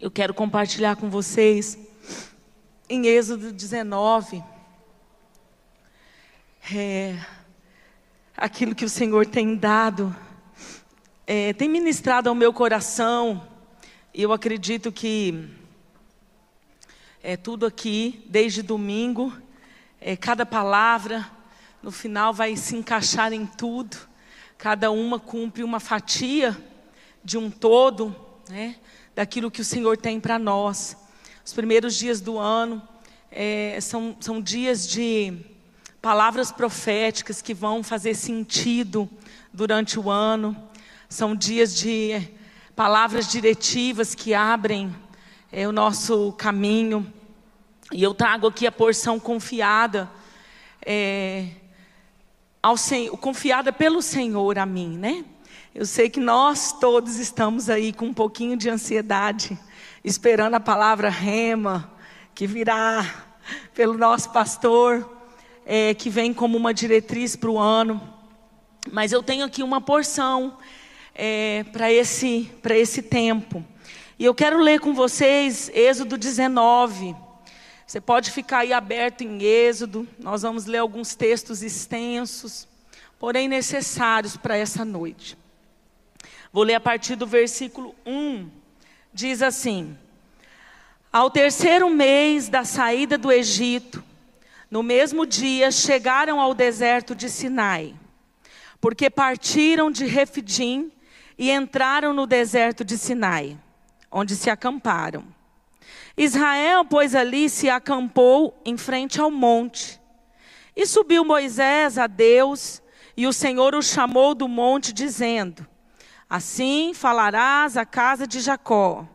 Eu quero compartilhar com vocês em Êxodo 19 é, aquilo que o Senhor tem dado, é, tem ministrado ao meu coração. E eu acredito que é tudo aqui, desde domingo, é, cada palavra no final vai se encaixar em tudo. Cada uma cumpre uma fatia de um todo, né, daquilo que o Senhor tem para nós. Os primeiros dias do ano é, são, são dias de palavras proféticas que vão fazer sentido durante o ano. São dias de palavras diretivas que abrem é, o nosso caminho. E eu trago aqui a porção confiada é, ao Senhor, confiada pelo Senhor a mim, né? Eu sei que nós todos estamos aí com um pouquinho de ansiedade, esperando a palavra rema, que virá pelo nosso pastor, é, que vem como uma diretriz para o ano. Mas eu tenho aqui uma porção é, para esse, esse tempo. E eu quero ler com vocês Êxodo 19. Você pode ficar aí aberto em Êxodo, nós vamos ler alguns textos extensos, porém necessários para essa noite. Vou ler a partir do versículo 1. Diz assim: Ao terceiro mês da saída do Egito, no mesmo dia chegaram ao deserto de Sinai, porque partiram de Refidim e entraram no deserto de Sinai, onde se acamparam. Israel, pois, ali se acampou em frente ao monte. E subiu Moisés a Deus, e o Senhor o chamou do monte, dizendo: Assim falarás à casa de Jacó,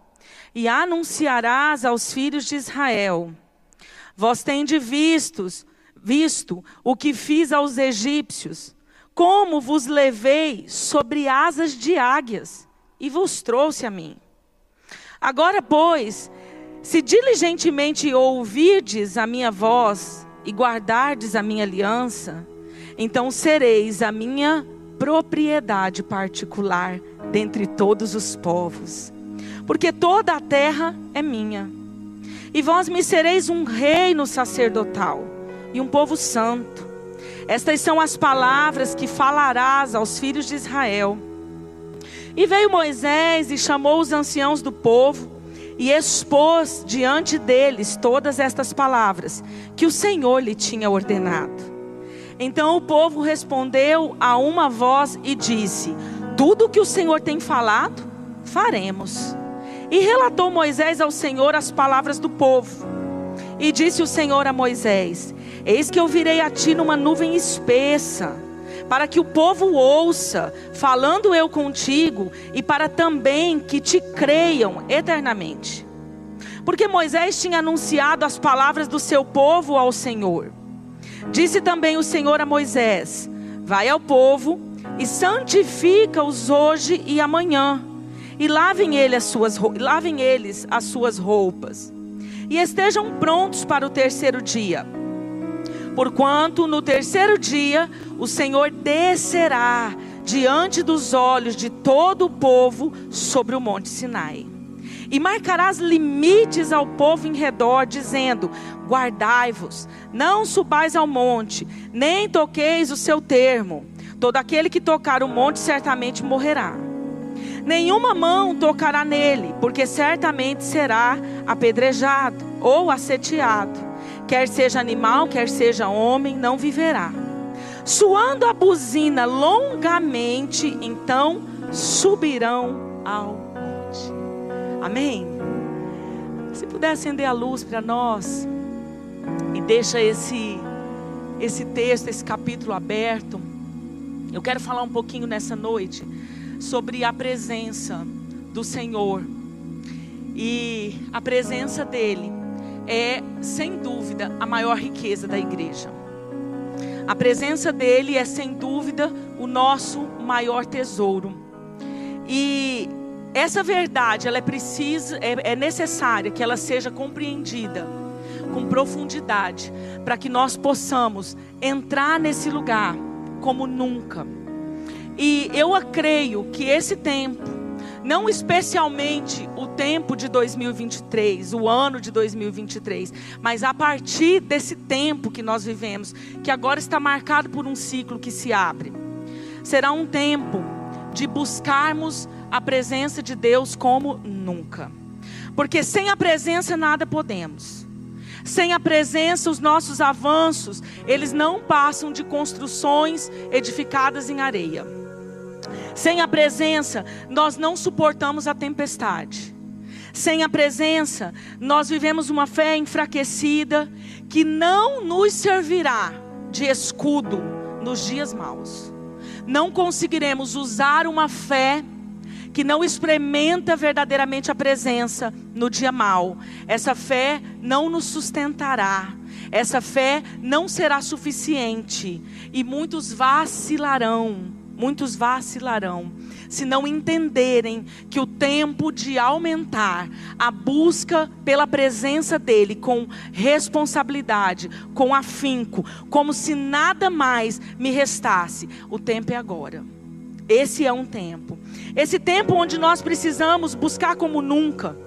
e anunciarás aos filhos de Israel: Vós tendes vistos, visto o que fiz aos egípcios, como vos levei sobre asas de águias, e vos trouxe a mim. Agora, pois, se diligentemente ouvirdes a minha voz e guardardes a minha aliança, então sereis a minha propriedade particular dentre todos os povos, porque toda a terra é minha. E vós me sereis um reino sacerdotal e um povo santo. Estas são as palavras que falarás aos filhos de Israel. E veio Moisés e chamou os anciãos do povo e expôs diante deles todas estas palavras que o Senhor lhe tinha ordenado. Então o povo respondeu a uma voz e disse: Tudo o que o Senhor tem falado, faremos. E relatou Moisés ao Senhor as palavras do povo. E disse o Senhor a Moisés: Eis que eu virei a ti numa nuvem espessa para que o povo ouça, falando eu contigo, e para também que te creiam eternamente. Porque Moisés tinha anunciado as palavras do seu povo ao Senhor. Disse também o Senhor a Moisés: Vai ao povo e santifica-os hoje e amanhã, e lavem, ele as suas, lavem eles as suas roupas, e estejam prontos para o terceiro dia Porquanto no terceiro dia o Senhor descerá diante dos olhos de todo o povo sobre o monte Sinai. E marcarás limites ao povo em redor, dizendo: Guardai-vos, não subais ao monte, nem toqueis o seu termo. Todo aquele que tocar o monte certamente morrerá. Nenhuma mão tocará nele, porque certamente será apedrejado ou asseteado quer seja animal, quer seja homem, não viverá. Suando a buzina longamente, então subirão ao. Amém? Se puder acender a luz para nós e deixa esse esse texto, esse capítulo aberto. Eu quero falar um pouquinho nessa noite sobre a presença do Senhor. E a presença dele é, sem dúvida, a maior riqueza da igreja. A presença dele é, sem dúvida, o nosso maior tesouro. E essa verdade, ela é precisa, é, é necessária que ela seja compreendida com profundidade, para que nós possamos entrar nesse lugar como nunca. E eu creio que esse tempo, não especialmente o tempo de 2023, o ano de 2023, mas a partir desse tempo que nós vivemos, que agora está marcado por um ciclo que se abre, será um tempo de buscarmos a presença de Deus como nunca. Porque sem a presença nada podemos. Sem a presença, os nossos avanços, eles não passam de construções edificadas em areia. Sem a presença, nós não suportamos a tempestade. Sem a presença, nós vivemos uma fé enfraquecida que não nos servirá de escudo nos dias maus. Não conseguiremos usar uma fé que não experimenta verdadeiramente a presença no dia mal. Essa fé não nos sustentará. Essa fé não será suficiente e muitos vacilarão muitos vacilarão, se não entenderem que o tempo de aumentar a busca pela presença dEle com responsabilidade, com afinco, como se nada mais me restasse, o tempo é agora. Esse é um tempo. Esse tempo onde nós precisamos buscar como nunca.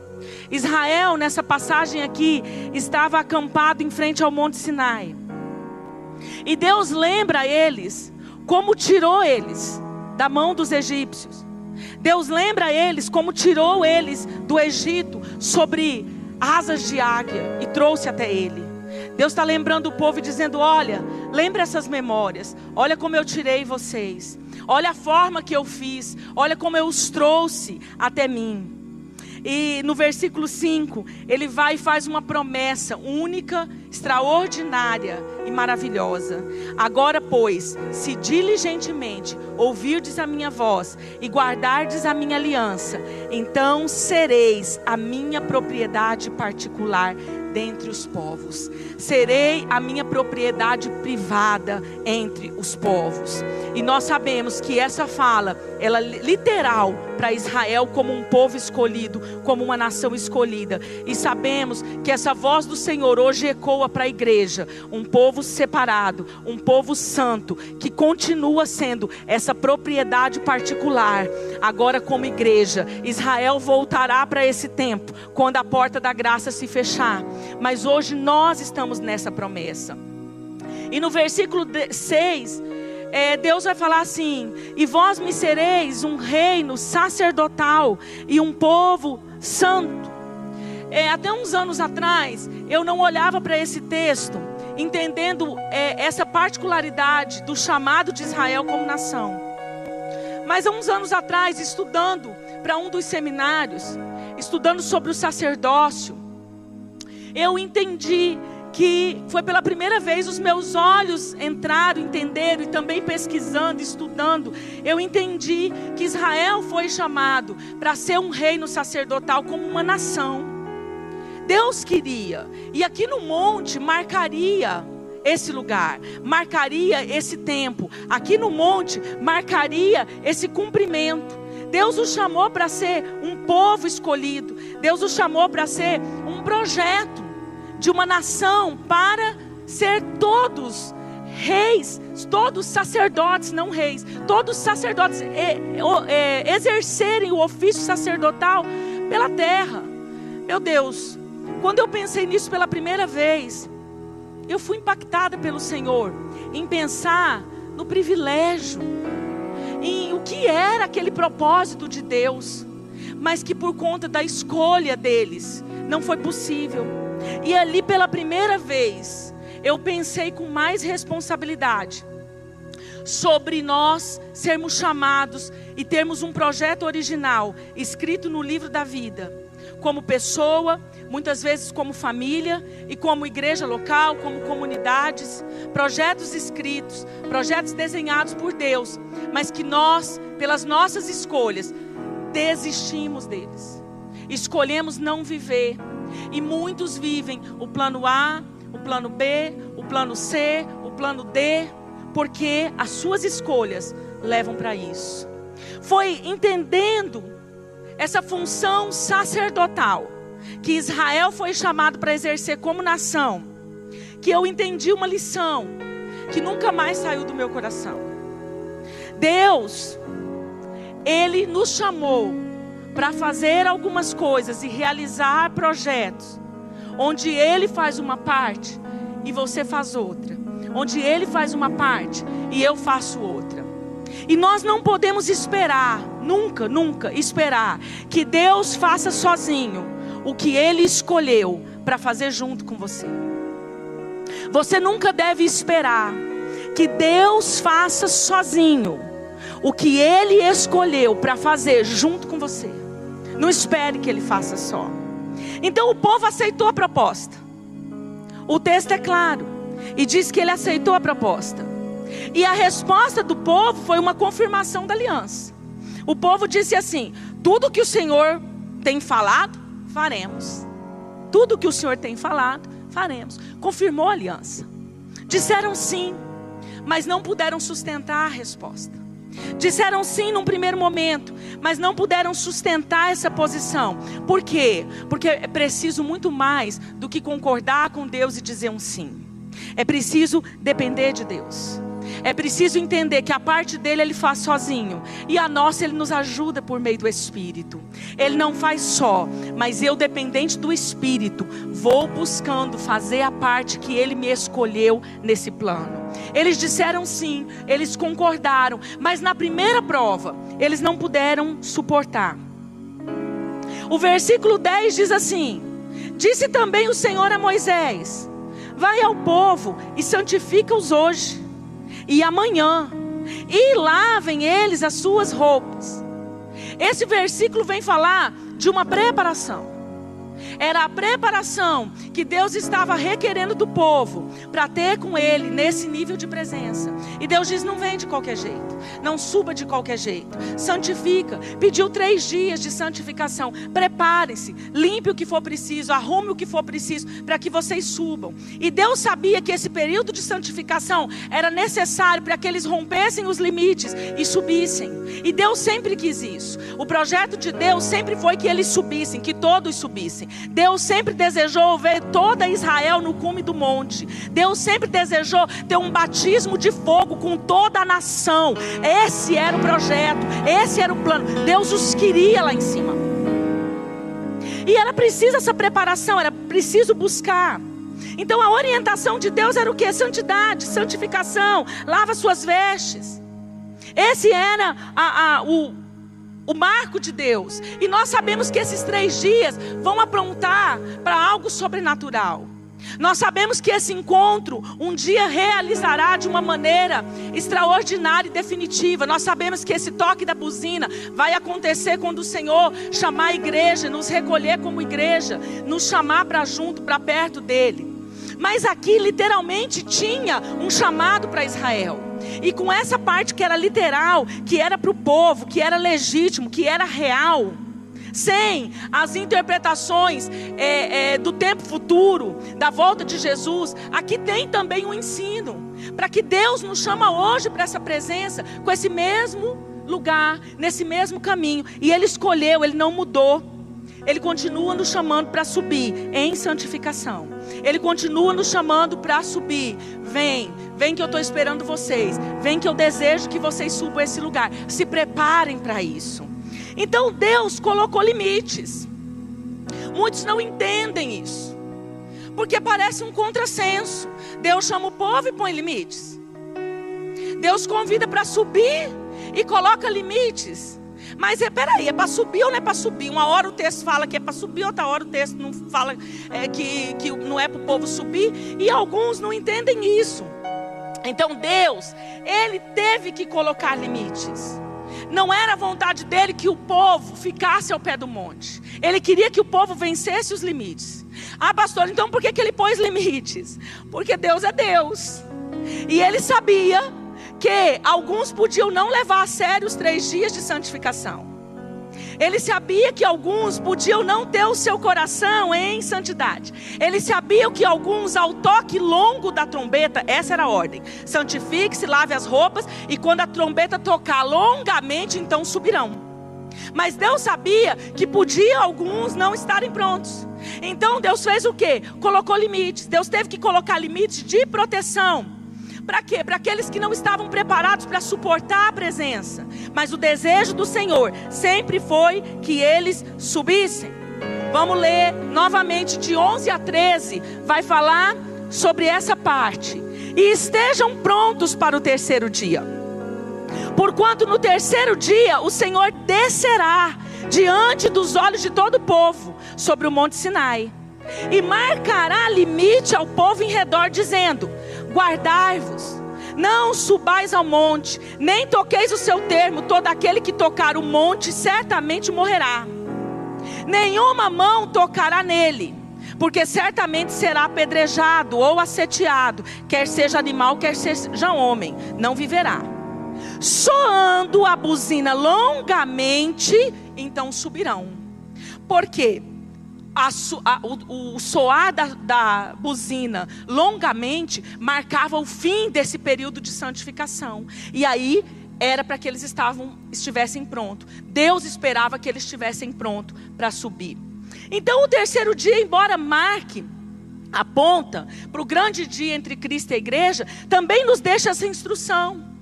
Israel, nessa passagem aqui, estava acampado em frente ao Monte Sinai. E Deus lembra a eles como tirou eles da mão dos egípcios. Deus lembra eles como tirou eles do Egito sobre asas de águia e trouxe até ele. Deus está lembrando o povo e dizendo: Olha, lembre essas memórias. Olha como eu tirei vocês. Olha a forma que eu fiz. Olha como eu os trouxe até mim. E no versículo 5, ele vai e faz uma promessa única, extraordinária e maravilhosa. Agora, pois, se diligentemente ouvirdes a minha voz e guardardes a minha aliança, então sereis a minha propriedade particular dentre os povos. Serei a minha propriedade privada entre os povos. E nós sabemos que essa fala, ela é literal para Israel como um povo escolhido, como uma nação escolhida. E sabemos que essa voz do Senhor hoje ecoa para a igreja, um povo separado, um povo santo, que continua sendo essa propriedade particular. Agora como igreja, Israel voltará para esse tempo, quando a porta da graça se fechar. Mas hoje nós estamos nessa promessa. E no versículo 6, é, Deus vai falar assim: E vós me sereis um reino sacerdotal e um povo santo. É, até uns anos atrás, eu não olhava para esse texto, entendendo é, essa particularidade do chamado de Israel como nação. Mas há uns anos atrás, estudando para um dos seminários, estudando sobre o sacerdócio, eu entendi que foi pela primeira vez os meus olhos entraram, entenderam e também pesquisando, estudando, eu entendi que Israel foi chamado para ser um reino sacerdotal como uma nação. Deus queria, e aqui no monte marcaria esse lugar, marcaria esse tempo, aqui no monte marcaria esse cumprimento. Deus o chamou para ser um povo escolhido, Deus o chamou para ser um projeto de uma nação para ser todos reis, todos sacerdotes, não reis, todos sacerdotes é, é, exercerem o ofício sacerdotal pela terra. Meu Deus, quando eu pensei nisso pela primeira vez, eu fui impactada pelo Senhor em pensar no privilégio, em o que era aquele propósito de Deus, mas que por conta da escolha deles não foi possível. E ali pela primeira vez, eu pensei com mais responsabilidade sobre nós sermos chamados e termos um projeto original escrito no livro da vida, como pessoa, muitas vezes como família e como igreja local, como comunidades, projetos escritos, projetos desenhados por Deus, mas que nós, pelas nossas escolhas, desistimos deles. escolhemos não viver. E muitos vivem o plano A, o plano B, o plano C, o plano D, porque as suas escolhas levam para isso. Foi entendendo essa função sacerdotal que Israel foi chamado para exercer como nação, que eu entendi uma lição que nunca mais saiu do meu coração. Deus, Ele nos chamou para fazer algumas coisas e realizar projetos, onde Ele faz uma parte e você faz outra, onde Ele faz uma parte e eu faço outra. E nós não podemos esperar, nunca, nunca esperar, que Deus faça sozinho o que Ele escolheu para fazer junto com você. Você nunca deve esperar que Deus faça sozinho o que Ele escolheu para fazer junto com você. Não espere que Ele faça só. Então o povo aceitou a proposta. O texto é claro e diz que ele aceitou a proposta. E a resposta do povo foi uma confirmação da aliança. O povo disse assim: tudo que o Senhor tem falado, faremos. Tudo que o Senhor tem falado, faremos. Confirmou a aliança. Disseram sim, mas não puderam sustentar a resposta. Disseram sim num primeiro momento, mas não puderam sustentar essa posição. Por quê? Porque é preciso muito mais do que concordar com Deus e dizer um sim. É preciso depender de Deus. É preciso entender que a parte dele ele faz sozinho e a nossa ele nos ajuda por meio do Espírito. Ele não faz só, mas eu, dependente do Espírito, vou buscando fazer a parte que ele me escolheu nesse plano. Eles disseram sim, eles concordaram, mas na primeira prova, eles não puderam suportar. O versículo 10 diz assim: Disse também o Senhor a Moisés: Vai ao povo e santifica-os hoje e amanhã, e lavem eles as suas roupas. Esse versículo vem falar de uma preparação. Era a preparação que Deus estava requerendo do povo para ter com ele nesse nível de presença. E Deus diz: não vem de qualquer jeito, não suba de qualquer jeito, santifica. Pediu três dias de santificação. Preparem-se, limpe o que for preciso, arrume o que for preciso para que vocês subam. E Deus sabia que esse período de santificação era necessário para que eles rompessem os limites e subissem. E Deus sempre quis isso. O projeto de Deus sempre foi que eles subissem, que todos subissem. Deus sempre desejou ver toda Israel no cume do monte. Deus sempre desejou ter um batismo de fogo com toda a nação. Esse era o projeto, esse era o plano. Deus os queria lá em cima. E era preciso essa preparação, era preciso buscar. Então a orientação de Deus era o que? Santidade, santificação, lava suas vestes. Esse era a, a, o, o marco de Deus. E nós sabemos que esses três dias vão aprontar para algo sobrenatural. Nós sabemos que esse encontro um dia realizará de uma maneira extraordinária e definitiva. Nós sabemos que esse toque da buzina vai acontecer quando o Senhor chamar a igreja, nos recolher como igreja, nos chamar para junto, para perto dele. Mas aqui literalmente tinha um chamado para Israel. E com essa parte que era literal, que era para o povo, que era legítimo, que era real, sem as interpretações é, é, do tempo futuro, da volta de Jesus, aqui tem também um ensino para que Deus nos chama hoje para essa presença, com esse mesmo lugar, nesse mesmo caminho, e Ele escolheu, Ele não mudou. Ele continua nos chamando para subir em santificação. Ele continua nos chamando para subir. Vem, vem que eu estou esperando vocês. Vem que eu desejo que vocês subam esse lugar. Se preparem para isso. Então Deus colocou limites. Muitos não entendem isso. Porque parece um contrassenso. Deus chama o povo e põe limites. Deus convida para subir e coloca limites. Mas é, peraí, é para subir ou não é para subir? Uma hora o texto fala que é para subir, outra hora o texto não fala é, que, que não é para o povo subir. E alguns não entendem isso. Então Deus, Ele teve que colocar limites. Não era a vontade dele que o povo ficasse ao pé do monte. Ele queria que o povo vencesse os limites. Ah, pastor, então por que, que ele pôs limites? Porque Deus é Deus. E ele sabia que alguns podiam não levar a sério os três dias de santificação. Ele sabia que alguns podiam não ter o seu coração em santidade. Ele sabia que alguns, ao toque longo da trombeta, essa era a ordem: santifique-se, lave as roupas, e quando a trombeta tocar longamente, então subirão. Mas Deus sabia que podia alguns não estarem prontos. Então Deus fez o quê? Colocou limites. Deus teve que colocar limites de proteção. Para quê? Para aqueles que não estavam preparados para suportar a presença. Mas o desejo do Senhor sempre foi que eles subissem. Vamos ler novamente de 11 a 13. Vai falar sobre essa parte. E estejam prontos para o terceiro dia. Porquanto no terceiro dia o Senhor descerá diante dos olhos de todo o povo sobre o monte Sinai e marcará limite ao povo em redor, dizendo: Guardai-vos, não subais ao monte, nem toqueis o seu termo, todo aquele que tocar o monte certamente morrerá. Nenhuma mão tocará nele, porque certamente será apedrejado ou asseteado, quer seja animal, quer seja homem, não viverá. Soando a buzina longamente, então subirão. Por quê? A, a, o, o, soar da, da buzina longamente marcava o fim desse período de santificação. E aí era para que eles estavam, estivessem prontos. Deus esperava que eles estivessem prontos para subir. Então o terceiro dia, embora marque aponta para o grande dia entre Cristo e a igreja, também nos deixa essa instrução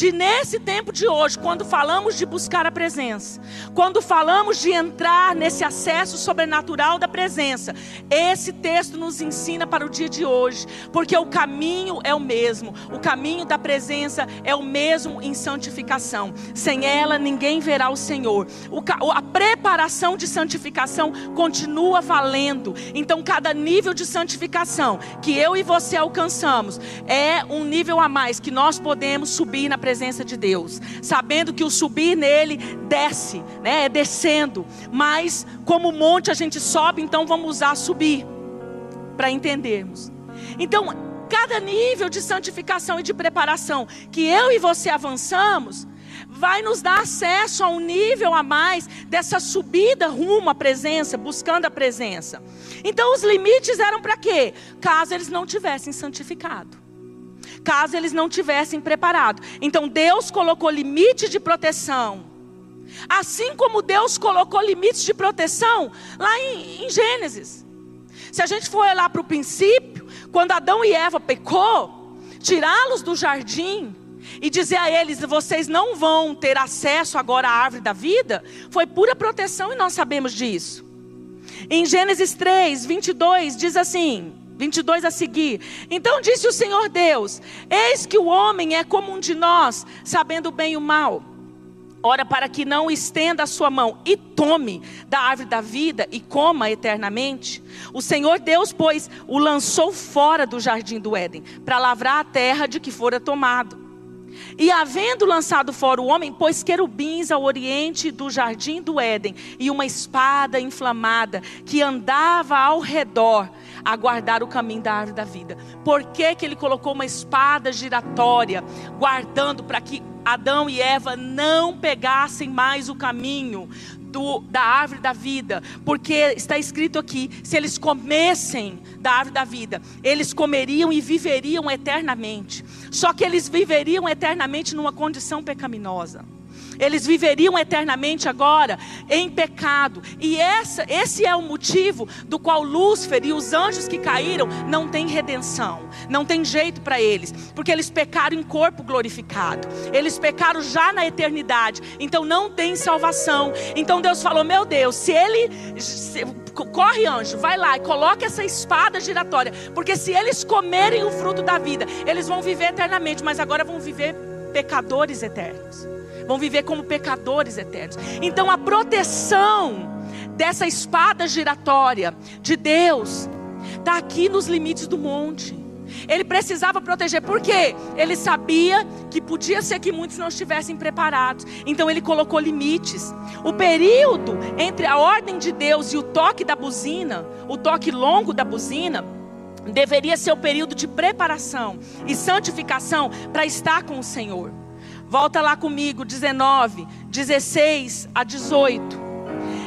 de nesse tempo de hoje, quando falamos de buscar a presença, quando falamos de entrar nesse acesso sobrenatural da presença, esse texto nos ensina para o dia de hoje, porque o caminho é o mesmo, o caminho da presença é o mesmo em santificação. Sem ela ninguém verá o Senhor. O, a preparação de santificação continua valendo. Então, cada nível de santificação que eu e você alcançamos é um nível a mais que nós podemos subir na presença de Deus, sabendo que o subir nele desce, né? É descendo. Mas como monte a gente sobe, então vamos usar subir para entendermos. Então, cada nível de santificação e de preparação que eu e você avançamos, vai nos dar acesso a um nível a mais dessa subida rumo à presença, buscando a presença. Então os limites eram para quê? Caso eles não tivessem santificado caso eles não tivessem preparado. Então Deus colocou limite de proteção. Assim como Deus colocou limites de proteção lá em, em Gênesis. Se a gente for lá para o princípio, quando Adão e Eva pecou, tirá-los do jardim e dizer a eles: vocês não vão ter acesso agora à árvore da vida, foi pura proteção e nós sabemos disso. Em Gênesis 3, 22, diz assim: 22 a seguir. Então disse o Senhor Deus: Eis que o homem é como um de nós, sabendo bem o mal. Ora, para que não estenda a sua mão e tome da árvore da vida e coma eternamente. O Senhor Deus, pois, o lançou fora do jardim do Éden, para lavrar a terra de que fora tomado. E havendo lançado fora o homem, pôs querubins ao oriente do jardim do Éden e uma espada inflamada que andava ao redor a guardar o caminho da árvore da vida. Por que, que ele colocou uma espada giratória, guardando para que Adão e Eva não pegassem mais o caminho do, da árvore da vida, porque está escrito aqui: se eles comessem da árvore da vida, eles comeriam e viveriam eternamente. Só que eles viveriam eternamente numa condição pecaminosa eles viveriam eternamente agora em pecado. E essa, esse é o motivo do qual Lúcifer e os anjos que caíram não têm redenção, não tem jeito para eles, porque eles pecaram em corpo glorificado, eles pecaram já na eternidade, então não tem salvação. Então Deus falou: Meu Deus, se ele. Se, corre anjo, vai lá e coloca essa espada giratória, porque se eles comerem o fruto da vida, eles vão viver eternamente, mas agora vão viver pecadores eternos vão viver como pecadores eternos. Então a proteção dessa espada giratória de Deus está aqui nos limites do monte. Ele precisava proteger, porque ele sabia que podia ser que muitos não estivessem preparados. Então ele colocou limites. O período entre a ordem de Deus e o toque da buzina, o toque longo da buzina, deveria ser o período de preparação e santificação para estar com o Senhor. Volta lá comigo, 19, 16 a 18.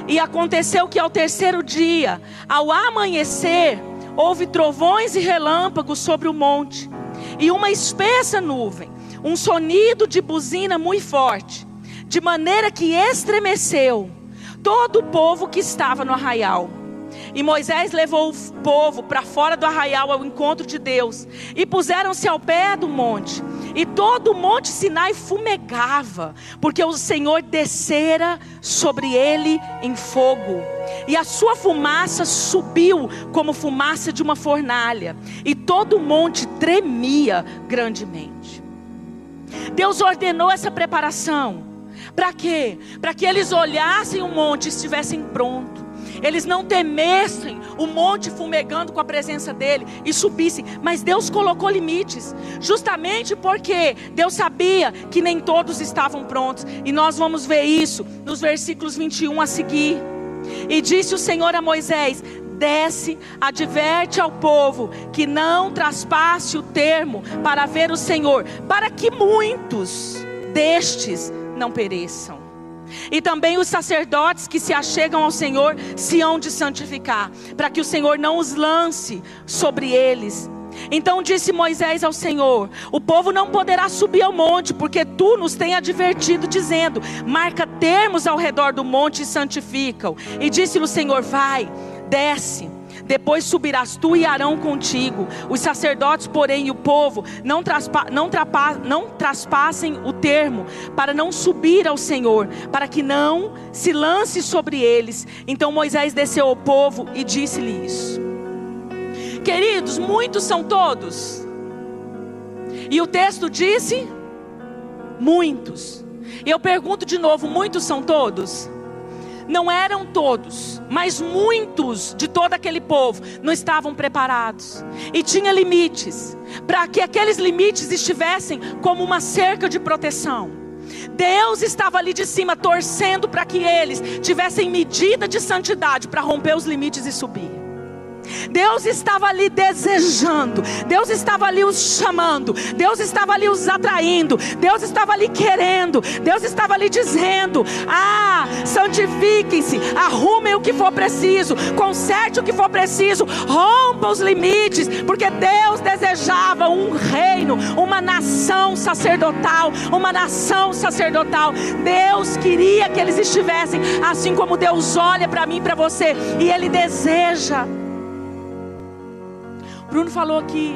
E aconteceu que ao terceiro dia, ao amanhecer, houve trovões e relâmpagos sobre o monte, e uma espessa nuvem, um sonido de buzina muito forte, de maneira que estremeceu todo o povo que estava no arraial. E Moisés levou o povo para fora do arraial ao encontro de Deus. E puseram-se ao pé do monte. E todo o monte Sinai fumegava, porque o Senhor descera sobre ele em fogo. E a sua fumaça subiu como fumaça de uma fornalha. E todo o monte tremia grandemente. Deus ordenou essa preparação. Para quê? Para que eles olhassem o monte e estivessem prontos eles não temessem o monte fumegando com a presença dele e subissem, mas Deus colocou limites, justamente porque Deus sabia que nem todos estavam prontos, e nós vamos ver isso nos versículos 21 a seguir. E disse o Senhor a Moisés: Desce, adverte ao povo que não traspasse o termo para ver o Senhor, para que muitos destes não pereçam. E também os sacerdotes que se achegam ao Senhor se hão de santificar, para que o Senhor não os lance sobre eles. Então disse Moisés ao Senhor: O povo não poderá subir ao monte, porque tu nos tem advertido, dizendo: Marca termos ao redor do monte e santificam. E disse-lhe o Senhor: Vai, desce depois subirás tu e Arão contigo. Os sacerdotes, porém, e o povo não, traspa, não, trapa, não traspassem o termo, para não subir ao Senhor, para que não se lance sobre eles. Então Moisés desceu ao povo e disse-lhe isso. Queridos, muitos são todos. E o texto disse: muitos. E eu pergunto de novo: muitos são todos? Não eram todos, mas muitos de todo aquele povo não estavam preparados. E tinha limites, para que aqueles limites estivessem como uma cerca de proteção. Deus estava ali de cima torcendo para que eles tivessem medida de santidade para romper os limites e subir. Deus estava ali desejando, Deus estava ali os chamando, Deus estava ali os atraindo, Deus estava ali querendo, Deus estava ali dizendo: Ah, santifiquem-se, arrumem o que for preciso, conserte o que for preciso, rompa os limites, porque Deus desejava um reino, uma nação sacerdotal, uma nação sacerdotal. Deus queria que eles estivessem assim como Deus olha para mim, para você, e Ele deseja. Bruno falou aqui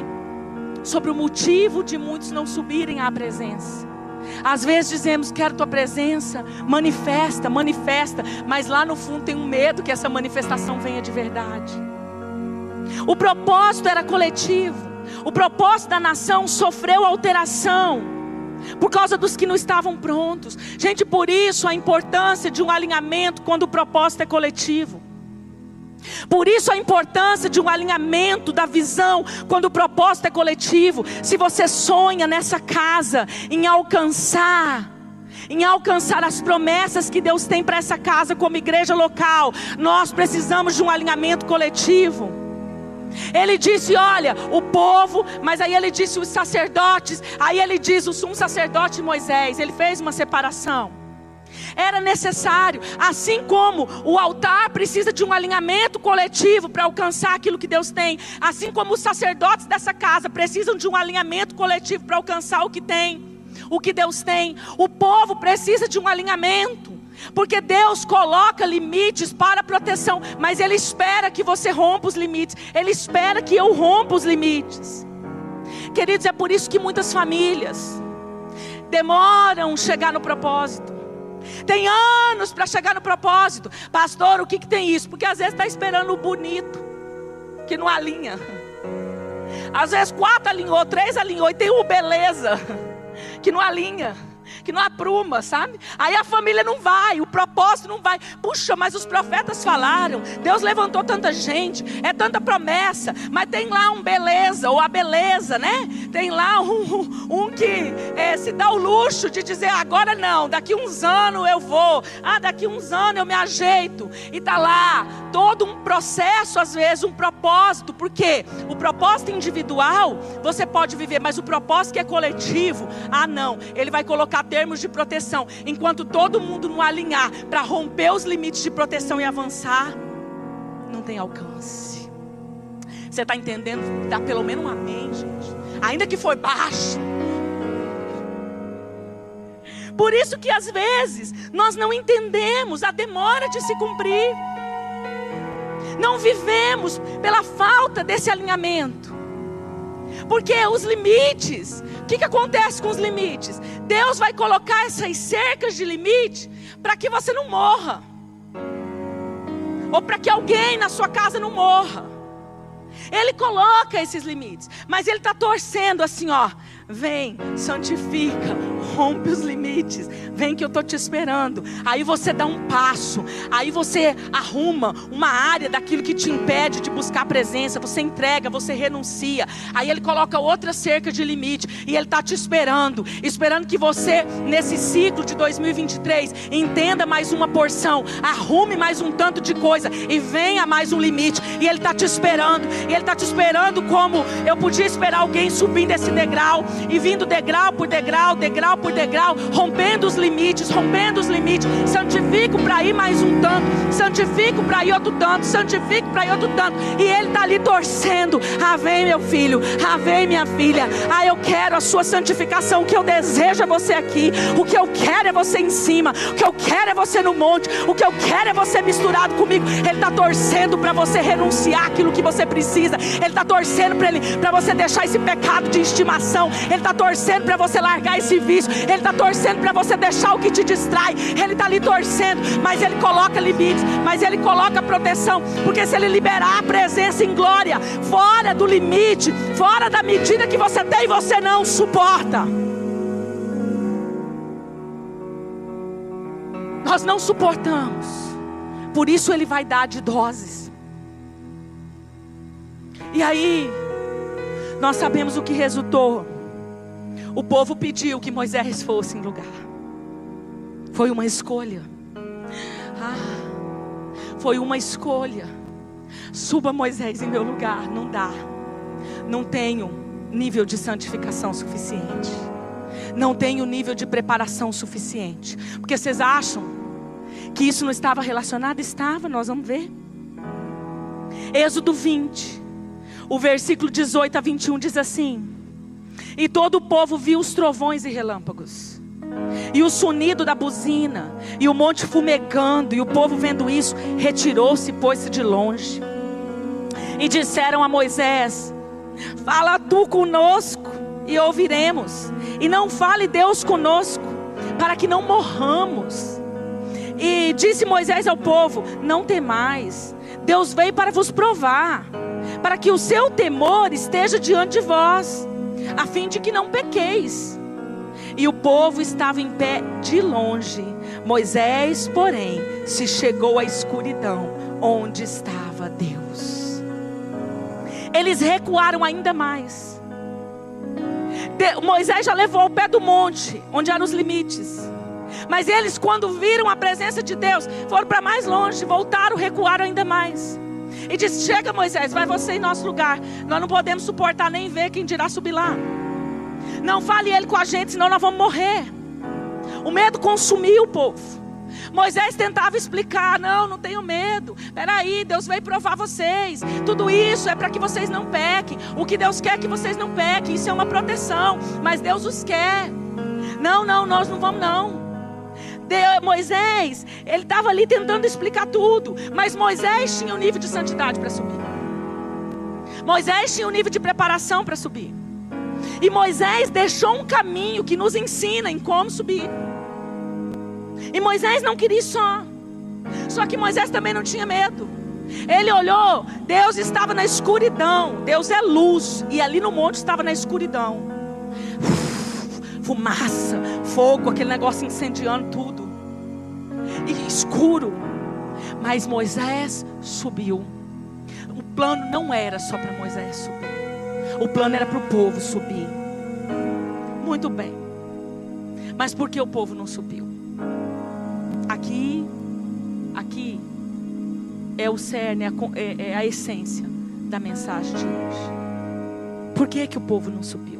sobre o motivo de muitos não subirem à presença. Às vezes dizemos, quero tua presença, manifesta, manifesta, mas lá no fundo tem um medo que essa manifestação venha de verdade. O propósito era coletivo, o propósito da nação sofreu alteração por causa dos que não estavam prontos. Gente, por isso a importância de um alinhamento quando o propósito é coletivo. Por isso a importância de um alinhamento da visão quando o propósito é coletivo. Se você sonha nessa casa em alcançar em alcançar as promessas que Deus tem para essa casa como igreja local, nós precisamos de um alinhamento coletivo. Ele disse: Olha, o povo, mas aí ele disse os sacerdotes, aí ele diz o sumo sacerdote Moisés, ele fez uma separação era necessário. Assim como o altar precisa de um alinhamento coletivo para alcançar aquilo que Deus tem, assim como os sacerdotes dessa casa precisam de um alinhamento coletivo para alcançar o que tem, o que Deus tem. O povo precisa de um alinhamento. Porque Deus coloca limites para proteção, mas Ele espera que você rompa os limites, Ele espera que eu rompa os limites. Queridos, é por isso que muitas famílias demoram chegar no propósito. Tem anos para chegar no propósito. Pastor, o que, que tem isso? Porque às vezes está esperando o bonito, que não alinha. Às vezes quatro alinhou, três alinhou, e tem o beleza, que não alinha que não apruma, sabe? Aí a família não vai, o propósito não vai. Puxa, mas os profetas falaram, Deus levantou tanta gente, é tanta promessa, mas tem lá um beleza, ou a beleza, né? Tem lá um, um que é, se dá o luxo de dizer agora não, daqui uns anos eu vou, ah, daqui uns anos eu me ajeito. E tá lá todo um processo, às vezes, um propósito, porque o propósito individual você pode viver, mas o propósito que é coletivo, ah não, ele vai colocar termos de proteção, enquanto todo mundo não alinhar para romper os limites de proteção e avançar, não tem alcance. Você está entendendo? Dá pelo menos um amém, gente. Ainda que foi baixo. Por isso que às vezes nós não entendemos a demora de se cumprir. Não vivemos pela falta desse alinhamento. Porque os limites, o que, que acontece com os limites? Deus vai colocar essas cercas de limite para que você não morra, ou para que alguém na sua casa não morra. Ele coloca esses limites, mas ele está torcendo assim, ó. Vem, santifica, rompe os limites. Vem que eu estou te esperando. Aí você dá um passo. Aí você arruma uma área daquilo que te impede de buscar a presença. Você entrega, você renuncia. Aí ele coloca outra cerca de limite. E ele está te esperando. Esperando que você, nesse ciclo de 2023, entenda mais uma porção. Arrume mais um tanto de coisa. E venha mais um limite. E ele está te esperando. E ele está te esperando como eu podia esperar alguém subindo esse degrau e vindo degrau por degrau, degrau por degrau, rompendo os limites, rompendo os limites. Santifico para ir mais um tanto, santifico para ir outro tanto, santifico para ir outro tanto. E ele está ali torcendo. Ah, vem meu filho, ah, vem minha filha. Ah, eu quero a sua santificação. O que eu desejo é você aqui. O que eu quero é você em cima. O que eu quero é você no monte. O que eu quero é você misturado comigo. Ele está torcendo para você renunciar aquilo que você precisa. Ele está torcendo para ele, para você deixar esse pecado de estimação. Ele está torcendo para você largar esse vício. Ele está torcendo para você deixar o que te distrai. Ele está ali torcendo, mas ele coloca limites, mas ele coloca proteção. Porque se ele liberar a presença em glória, fora do limite, fora da medida que você tem, você não suporta. Nós não suportamos. Por isso ele vai dar de doses. E aí, nós sabemos o que resultou. O povo pediu que Moisés fosse em lugar. Foi uma escolha. Ah, foi uma escolha. Suba Moisés em meu lugar. Não dá. Não tenho nível de santificação suficiente. Não tenho nível de preparação suficiente. Porque vocês acham que isso não estava relacionado? Estava, nós vamos ver. Êxodo 20, o versículo 18 a 21 diz assim: e todo o povo viu os trovões e relâmpagos. E o sonido da buzina, e o monte fumegando, e o povo vendo isso, retirou-se e pôs-se de longe. E disseram a Moisés: Fala tu conosco, e ouviremos. E não fale Deus conosco, para que não morramos. E disse Moisés ao povo: Não temais, Deus veio para vos provar, para que o seu temor esteja diante de vós a fim de que não pequeis. E o povo estava em pé de longe. Moisés, porém, se chegou à escuridão onde estava Deus. Eles recuaram ainda mais. De, Moisés já levou o pé do monte, onde eram os limites. Mas eles, quando viram a presença de Deus, foram para mais longe, voltaram, recuaram ainda mais. E disse: Chega, Moisés, vai você em nosso lugar. Nós não podemos suportar nem ver quem dirá subir lá. Não fale ele com a gente, senão nós vamos morrer. O medo consumiu o povo. Moisés tentava explicar: não, não tenho medo. Peraí, Deus veio provar vocês. Tudo isso é para que vocês não pequem. O que Deus quer é que vocês não pequem. Isso é uma proteção. Mas Deus os quer. Não, não, nós não vamos, não. Moisés, ele estava ali tentando explicar tudo, mas Moisés tinha um nível de santidade para subir. Moisés tinha um nível de preparação para subir. E Moisés deixou um caminho que nos ensina em como subir. E Moisés não queria ir só. Só que Moisés também não tinha medo. Ele olhou, Deus estava na escuridão. Deus é luz. E ali no monte estava na escuridão fumaça, fogo, aquele negócio incendiando tudo. E escuro. Mas Moisés subiu. O plano não era só para Moisés subir. O plano era para o povo subir. Muito bem. Mas por que o povo não subiu? Aqui, aqui é o cerne, é, é, é a essência da mensagem de hoje. Por que, que o povo não subiu?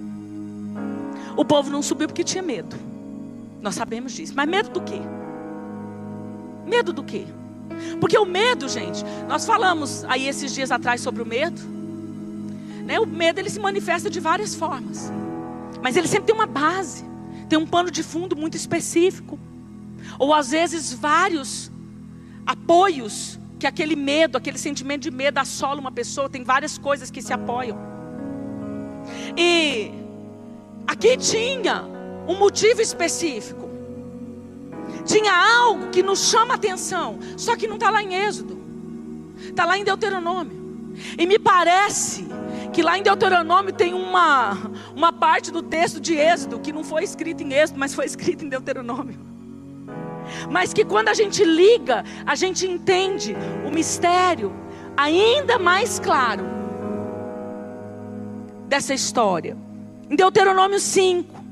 O povo não subiu porque tinha medo. Nós sabemos disso. Mas medo do quê? Medo do quê? Porque o medo, gente, nós falamos aí esses dias atrás sobre o medo. Né? O medo ele se manifesta de várias formas. Mas ele sempre tem uma base, tem um pano de fundo muito específico. Ou às vezes vários apoios que aquele medo, aquele sentimento de medo assola uma pessoa, tem várias coisas que se apoiam. E aqui tinha um motivo específico. Tinha algo que nos chama atenção, só que não está lá em Êxodo, está lá em Deuteronômio. E me parece que lá em Deuteronômio tem uma, uma parte do texto de Êxodo que não foi escrita em Êxodo, mas foi escrita em Deuteronômio. Mas que quando a gente liga, a gente entende o mistério ainda mais claro dessa história. Em Deuteronômio 5,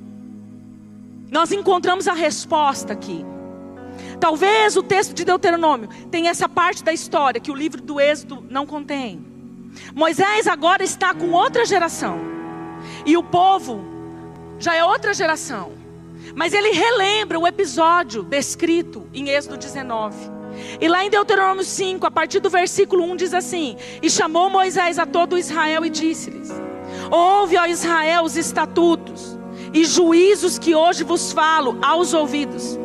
nós encontramos a resposta aqui. Talvez o texto de Deuteronômio tenha essa parte da história que o livro do Êxodo não contém. Moisés agora está com outra geração. E o povo já é outra geração. Mas ele relembra o episódio descrito em Êxodo 19. E lá em Deuteronômio 5, a partir do versículo 1, diz assim: E chamou Moisés a todo Israel e disse-lhes: Ouve, ó Israel, os estatutos e juízos que hoje vos falo aos ouvidos.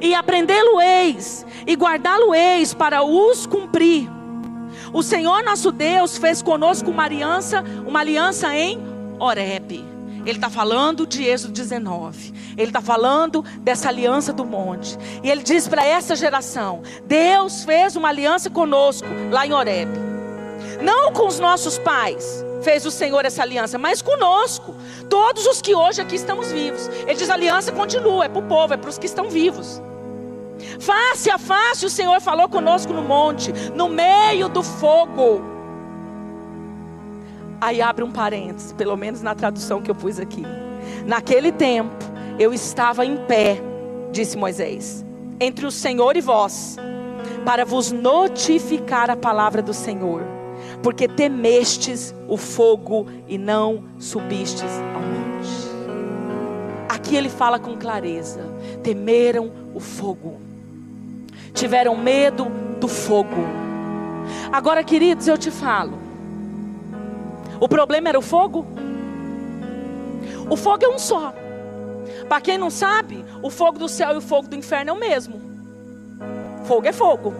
E aprendê-lo-eis e guardá-lo-eis para os cumprir. O Senhor nosso Deus fez conosco uma aliança, uma aliança em Horebe. Ele está falando de Êxodo 19. Ele está falando dessa aliança do monte. E ele diz para essa geração: Deus fez uma aliança conosco lá em Horebe. Não com os nossos pais, fez o Senhor essa aliança, mas conosco. Todos os que hoje aqui estamos vivos. Ele diz: a aliança continua, é para o povo, é para os que estão vivos. Face a face o Senhor falou conosco no monte, no meio do fogo. Aí abre um parênteses, pelo menos na tradução que eu pus aqui. Naquele tempo, eu estava em pé, disse Moisés, entre o Senhor e vós, para vos notificar a palavra do Senhor, porque temestes o fogo e não subistes ao monte. Aqui ele fala com clareza: temeram o fogo tiveram medo do fogo. Agora, queridos, eu te falo. O problema era o fogo? O fogo é um só. Para quem não sabe, o fogo do céu e o fogo do inferno é o mesmo. Fogo é fogo.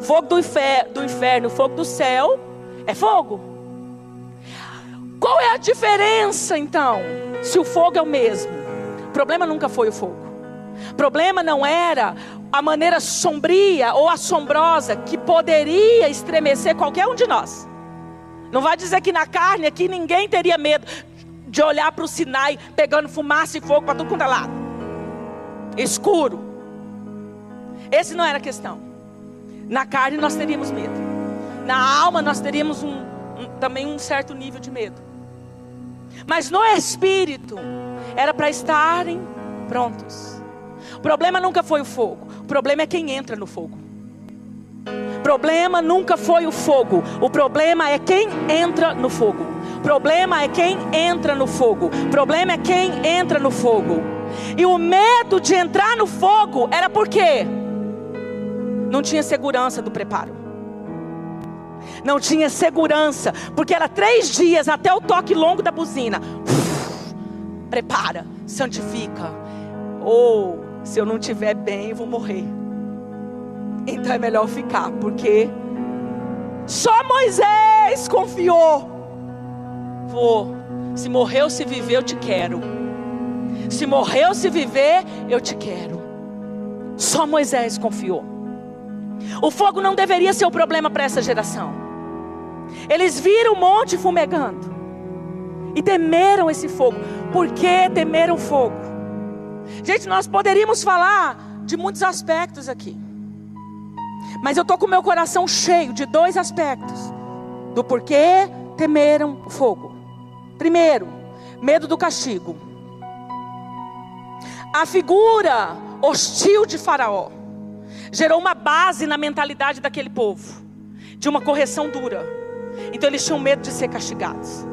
Fogo do, infer do inferno, fogo do céu é fogo. Qual é a diferença então? Se o fogo é o mesmo. O problema nunca foi o fogo. O problema não era a maneira sombria ou assombrosa que poderia estremecer qualquer um de nós. Não vai dizer que na carne aqui ninguém teria medo de olhar para o Sinai pegando fumaça e fogo para tudo quanto é lado. Escuro. Esse não era a questão. Na carne nós teríamos medo. Na alma nós teríamos um, um, também um certo nível de medo. Mas no espírito era para estarem prontos. O problema nunca foi o fogo. O problema é quem entra no fogo. Problema nunca foi o fogo. O problema é quem entra no fogo. Problema é quem entra no fogo. O problema é quem entra no fogo. E o medo de entrar no fogo era porque não tinha segurança do preparo. Não tinha segurança, porque era três dias até o toque longo da buzina. Prepara, santifica. Ou se eu não estiver bem, vou morrer. Então é melhor ficar, porque só Moisés confiou. Vou. Se morreu, se viver, eu te quero. Se morreu, se viver, eu te quero. Só Moisés confiou. O fogo não deveria ser o problema para essa geração. Eles viram o monte fumegando e temeram esse fogo. Por que temeram fogo? Gente, nós poderíamos falar de muitos aspectos aqui. Mas eu estou com meu coração cheio de dois aspectos: do porquê temeram o fogo. Primeiro, medo do castigo. A figura hostil de Faraó gerou uma base na mentalidade daquele povo, de uma correção dura. Então eles tinham medo de ser castigados.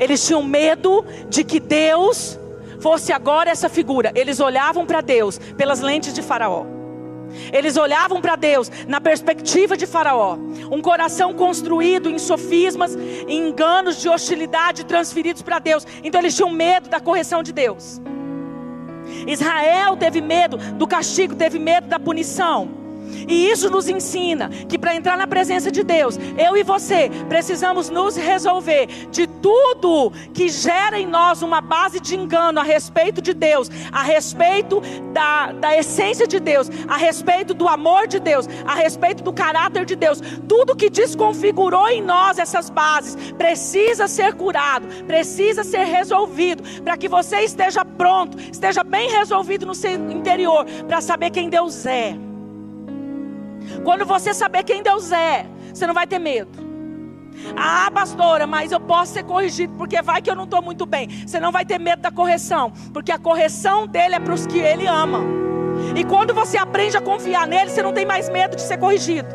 Eles tinham medo de que Deus fosse agora essa figura. Eles olhavam para Deus pelas lentes de Faraó. Eles olhavam para Deus na perspectiva de Faraó, um coração construído em sofismas, em enganos de hostilidade transferidos para Deus. Então eles tinham medo da correção de Deus. Israel teve medo do castigo, teve medo da punição. E isso nos ensina que para entrar na presença de Deus, eu e você precisamos nos resolver de tudo que gera em nós uma base de engano a respeito de Deus, a respeito da, da essência de Deus, a respeito do amor de Deus, a respeito do caráter de Deus. Tudo que desconfigurou em nós essas bases precisa ser curado, precisa ser resolvido, para que você esteja pronto, esteja bem resolvido no seu interior, para saber quem Deus é. Quando você saber quem Deus é, você não vai ter medo. Ah, pastora, mas eu posso ser corrigido porque vai que eu não estou muito bem. Você não vai ter medo da correção, porque a correção dele é para os que ele ama. E quando você aprende a confiar nele, você não tem mais medo de ser corrigido.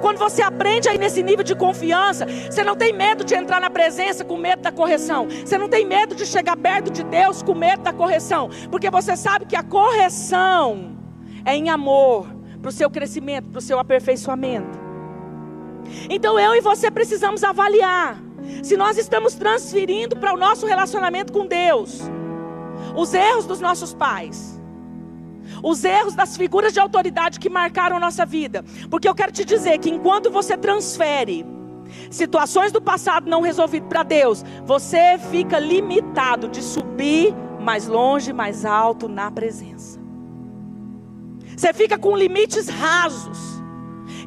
Quando você aprende aí nesse nível de confiança, você não tem medo de entrar na presença com medo da correção. Você não tem medo de chegar perto de Deus com medo da correção, porque você sabe que a correção é em amor para o seu crescimento, para o seu aperfeiçoamento. Então eu e você precisamos avaliar se nós estamos transferindo para o nosso relacionamento com Deus os erros dos nossos pais, os erros das figuras de autoridade que marcaram nossa vida. Porque eu quero te dizer que enquanto você transfere situações do passado não resolvidas para Deus, você fica limitado de subir mais longe, mais alto na presença. Você fica com limites rasos.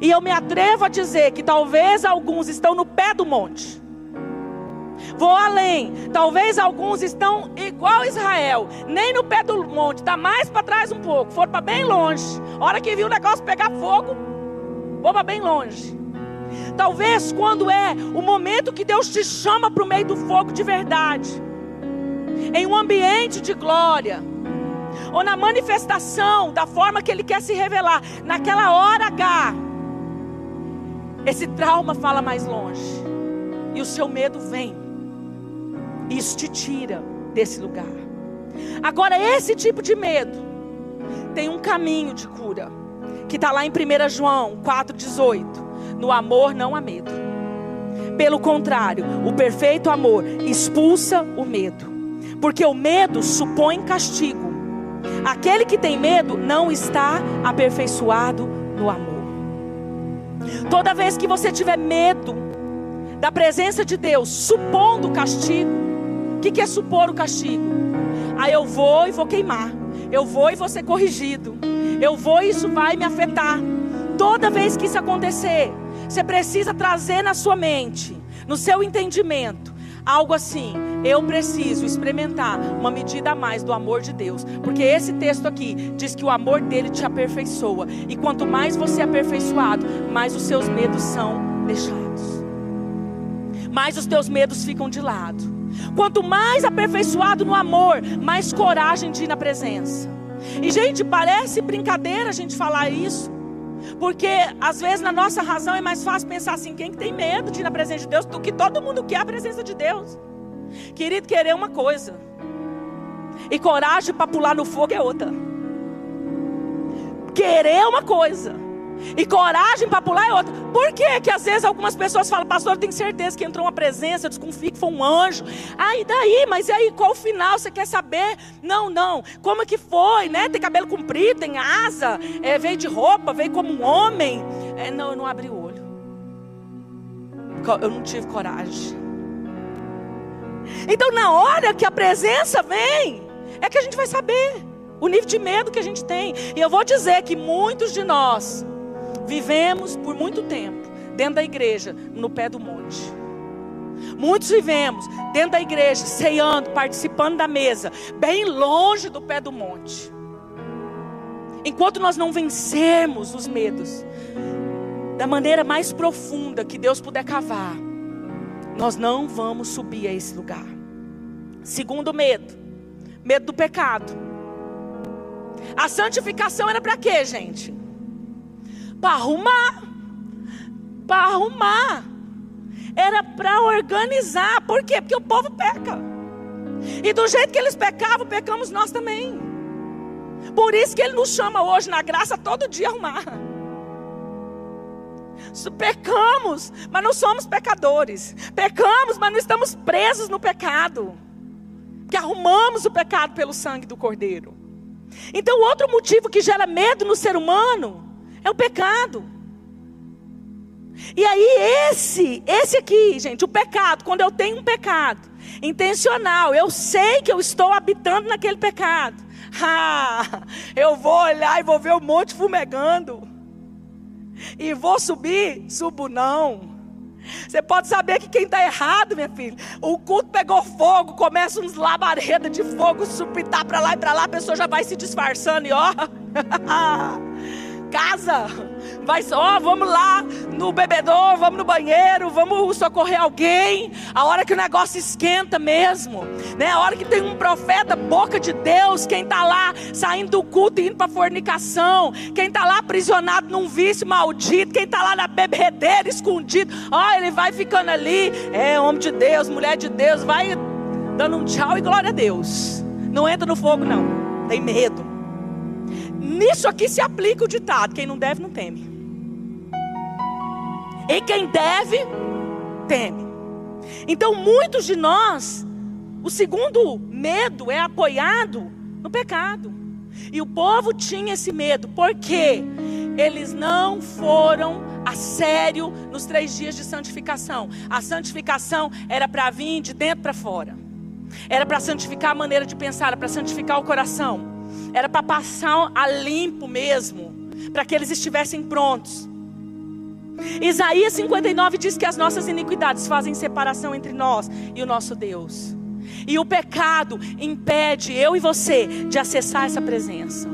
E eu me atrevo a dizer que talvez alguns estão no pé do monte. Vou além. Talvez alguns estão igual Israel, nem no pé do monte, está mais para trás um pouco, foram para bem longe. Hora que viu o negócio pegar fogo, vou para bem longe. Talvez quando é o momento que Deus te chama para o meio do fogo de verdade, em um ambiente de glória, ou na manifestação da forma que Ele quer se revelar, naquela hora H, esse trauma fala mais longe, e o seu medo vem, isso te tira desse lugar. Agora, esse tipo de medo tem um caminho de cura, que está lá em 1 João 4,18: no amor não há medo. Pelo contrário, o perfeito amor expulsa o medo, porque o medo supõe castigo Aquele que tem medo não está aperfeiçoado no amor. Toda vez que você tiver medo da presença de Deus, supondo o castigo, o que, que é supor o castigo? Aí eu vou e vou queimar, eu vou e vou ser corrigido, eu vou e isso vai me afetar. Toda vez que isso acontecer, você precisa trazer na sua mente, no seu entendimento, algo assim: eu preciso experimentar uma medida a mais do amor de Deus, porque esse texto aqui diz que o amor dele te aperfeiçoa, e quanto mais você é aperfeiçoado, mais os seus medos são deixados, mais os teus medos ficam de lado. Quanto mais aperfeiçoado no amor, mais coragem de ir na presença. E gente, parece brincadeira a gente falar isso. Porque às vezes na nossa razão é mais fácil pensar assim: quem que tem medo de ir na presença de Deus do que todo mundo quer a presença de Deus. Querido, querer uma coisa, e coragem para pular no fogo é outra. Querer uma coisa, e coragem para pular é outra. Por que que às vezes algumas pessoas falam, pastor, eu tenho certeza que entrou uma presença, eu desconfio que foi um anjo. Ah, daí? Mas e aí, qual o final? Você quer saber? Não, não. Como é que foi, né? Tem cabelo comprido, tem asa, é, veio de roupa, veio como um homem. É, não, eu não abri o olho. Eu não tive coragem. Então, na hora que a presença vem, é que a gente vai saber o nível de medo que a gente tem. E eu vou dizer que muitos de nós Vivemos por muito tempo dentro da igreja, no pé do monte. Muitos vivemos dentro da igreja, ceando, participando da mesa, bem longe do pé do monte. Enquanto nós não vencermos os medos, da maneira mais profunda que Deus puder cavar, nós não vamos subir a esse lugar. Segundo medo, medo do pecado. A santificação era para quê, gente? Para arrumar. Para arrumar. Era para organizar. Por quê? Porque o povo peca. E do jeito que eles pecavam, pecamos nós também. Por isso que ele nos chama hoje na graça todo dia arrumar. Pecamos, mas não somos pecadores. Pecamos, mas não estamos presos no pecado. Que arrumamos o pecado pelo sangue do Cordeiro. Então, outro motivo que gera medo no ser humano é o pecado. E aí, esse, esse aqui, gente, o pecado, quando eu tenho um pecado intencional, eu sei que eu estou habitando naquele pecado. Ah, eu vou olhar e vou ver um monte fumegando. E vou subir? Subo não. Você pode saber que quem está errado, minha filha, o culto pegou fogo, começa uns labaredas de fogo, supitar para lá e para lá, a pessoa já vai se disfarçando e ó. casa. Vai, ó, oh, vamos lá no bebedor, vamos no banheiro, vamos socorrer alguém. A hora que o negócio esquenta mesmo, né? A hora que tem um profeta, boca de Deus, quem está lá saindo do culto e indo para fornicação, quem está lá aprisionado num vício maldito, quem está lá na bebedeira escondido, ó, ele vai ficando ali, é homem de Deus, mulher de Deus, vai dando um tchau e glória a Deus. Não entra no fogo não. Tem medo. Nisso aqui se aplica o ditado: quem não deve, não teme. E quem deve, teme. Então, muitos de nós, o segundo medo é apoiado no pecado. E o povo tinha esse medo, porque eles não foram a sério nos três dias de santificação. A santificação era para vir de dentro para fora, era para santificar a maneira de pensar, era para santificar o coração era para passar a limpo mesmo, para que eles estivessem prontos. Isaías 59 diz que as nossas iniquidades fazem separação entre nós e o nosso Deus. E o pecado impede eu e você de acessar essa presença.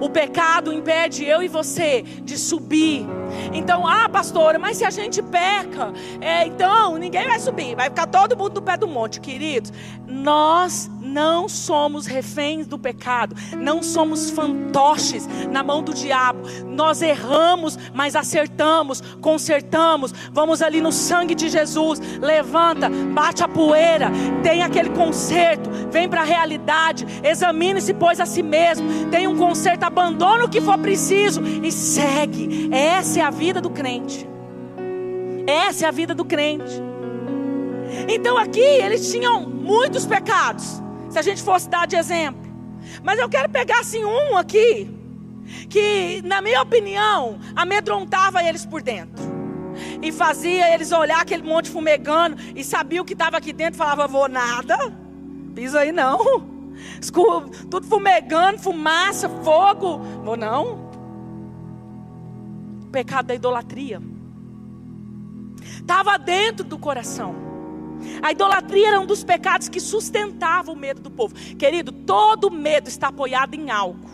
O pecado impede eu e você de subir. Então, ah, pastora, mas se a gente peca, é, então ninguém vai subir, vai ficar todo mundo no pé do monte, queridos. Nós não somos reféns do pecado, não somos fantoches na mão do diabo. Nós erramos, mas acertamos, consertamos. Vamos ali no sangue de Jesus, levanta, bate a poeira, tem aquele conserto, vem para a realidade, examine-se, pois a si mesmo, tem um conserto, abandona o que for preciso e segue. Essa é a vida do crente. Essa é a vida do crente. Então aqui eles tinham muitos pecados. Se a gente fosse dar de exemplo. Mas eu quero pegar assim um aqui que, na minha opinião, amedrontava eles por dentro. E fazia eles olhar aquele monte fumegando e sabia o que estava aqui dentro, falava: "Vou nada. Pisa aí não. Tudo fumegando, fumaça, fogo. Vou não. O pecado da idolatria. Estava dentro do coração. A idolatria era um dos pecados que sustentava o medo do povo. Querido, todo medo está apoiado em algo.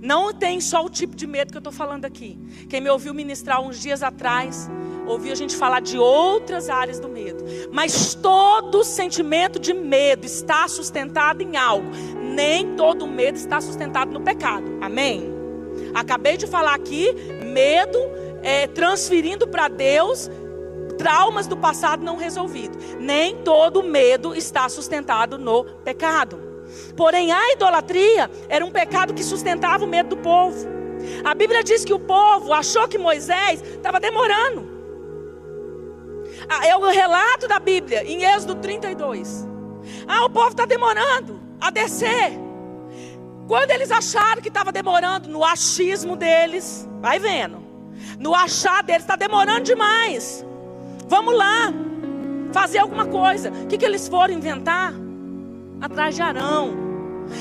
Não tem só o tipo de medo que eu estou falando aqui. Quem me ouviu ministrar uns dias atrás, ouviu a gente falar de outras áreas do medo. Mas todo sentimento de medo está sustentado em algo. Nem todo medo está sustentado no pecado. Amém? Acabei de falar aqui, medo é, transferindo para Deus traumas do passado não resolvidos. Nem todo medo está sustentado no pecado. Porém, a idolatria era um pecado que sustentava o medo do povo. A Bíblia diz que o povo achou que Moisés estava demorando. Ah, é o relato da Bíblia, em Êxodo 32. Ah, o povo está demorando a descer. Quando eles acharam que estava demorando, no achismo deles, vai vendo, no achar deles, está demorando demais. Vamos lá, fazer alguma coisa. O que, que eles foram inventar? Atrás de Arão.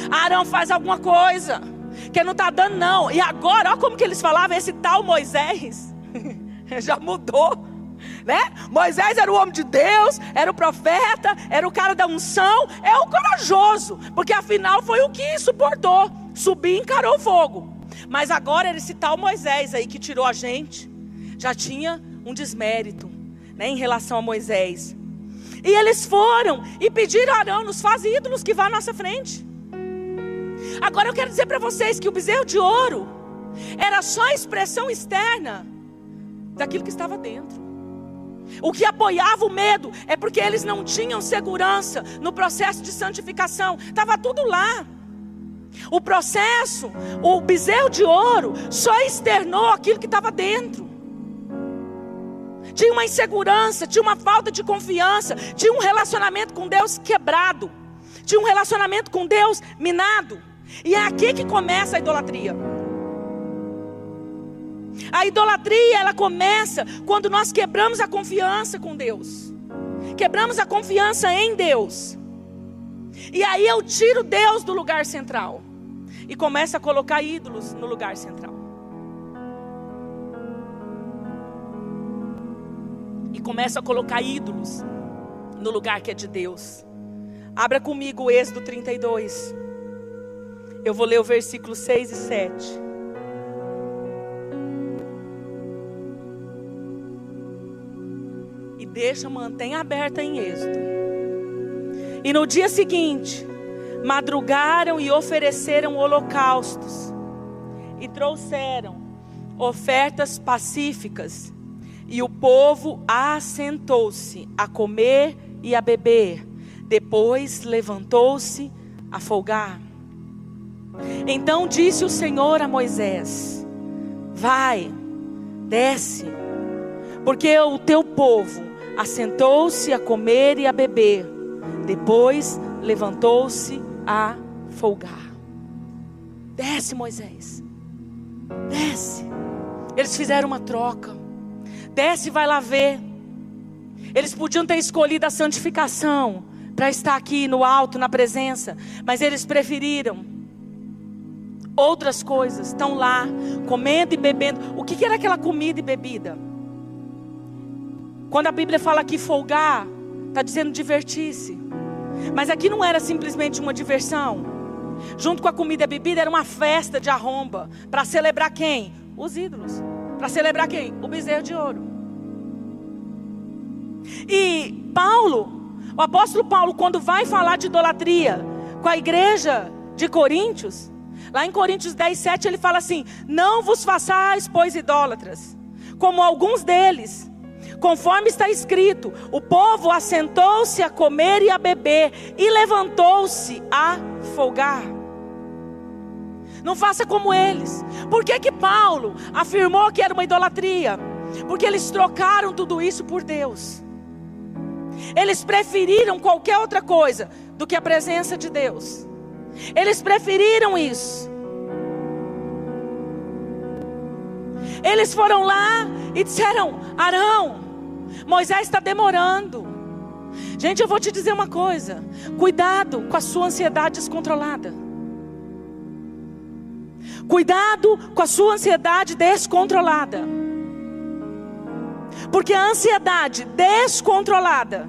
Arão faz alguma coisa. Que não está dando, não. E agora, olha como que eles falavam, esse tal Moisés. Já mudou. Né? Moisés era o homem de Deus, era o profeta, era o cara da unção, é o corajoso, porque afinal foi o que suportou, subir e encarou o fogo. Mas agora esse tal Moisés aí que tirou a gente, já tinha um desmérito, né, em relação a Moisés. E eles foram e pediram a Arão, nos faz ídolos que vá à nossa frente. Agora eu quero dizer para vocês que o bezerro de ouro era só a expressão externa daquilo que estava dentro. O que apoiava o medo é porque eles não tinham segurança no processo de santificação, estava tudo lá. O processo, o bezerro de ouro, só externou aquilo que estava dentro. Tinha uma insegurança, tinha uma falta de confiança, tinha um relacionamento com Deus quebrado, tinha um relacionamento com Deus minado. E é aqui que começa a idolatria. A idolatria, ela começa quando nós quebramos a confiança com Deus. Quebramos a confiança em Deus. E aí eu tiro Deus do lugar central e começo a colocar ídolos no lugar central. E começo a colocar ídolos no lugar que é de Deus. Abra comigo o Êxodo 32. Eu vou ler o versículo 6 e 7. Deixa, mantém aberta em êxito. E no dia seguinte, madrugaram e ofereceram holocaustos, e trouxeram ofertas pacíficas, e o povo assentou-se a comer e a beber, depois levantou-se a folgar. Então disse o Senhor a Moisés: Vai, desce, porque o teu povo assentou-se a comer e a beber. Depois levantou-se a folgar. Desce, Moisés. Desce. Eles fizeram uma troca. Desce e vai lá ver. Eles podiam ter escolhido a santificação para estar aqui no alto, na presença, mas eles preferiram outras coisas. Estão lá, comendo e bebendo. O que era aquela comida e bebida? Quando a Bíblia fala aqui folgar, está dizendo divertir-se. Mas aqui não era simplesmente uma diversão. Junto com a comida e a bebida era uma festa de arromba. Para celebrar quem? Os ídolos. Para celebrar quem? O bezerro de ouro. E Paulo, o apóstolo Paulo, quando vai falar de idolatria com a igreja de Coríntios, lá em Coríntios 10, 7, ele fala assim: Não vos façais, pois, idólatras, como alguns deles Conforme está escrito: o povo assentou-se a comer e a beber, e levantou-se a folgar. Não faça como eles. Por que, que Paulo afirmou que era uma idolatria? Porque eles trocaram tudo isso por Deus. Eles preferiram qualquer outra coisa do que a presença de Deus. Eles preferiram isso. Eles foram lá e disseram: Arão, Moisés está demorando. Gente, eu vou te dizer uma coisa: cuidado com a sua ansiedade descontrolada. Cuidado com a sua ansiedade descontrolada. Porque a ansiedade descontrolada,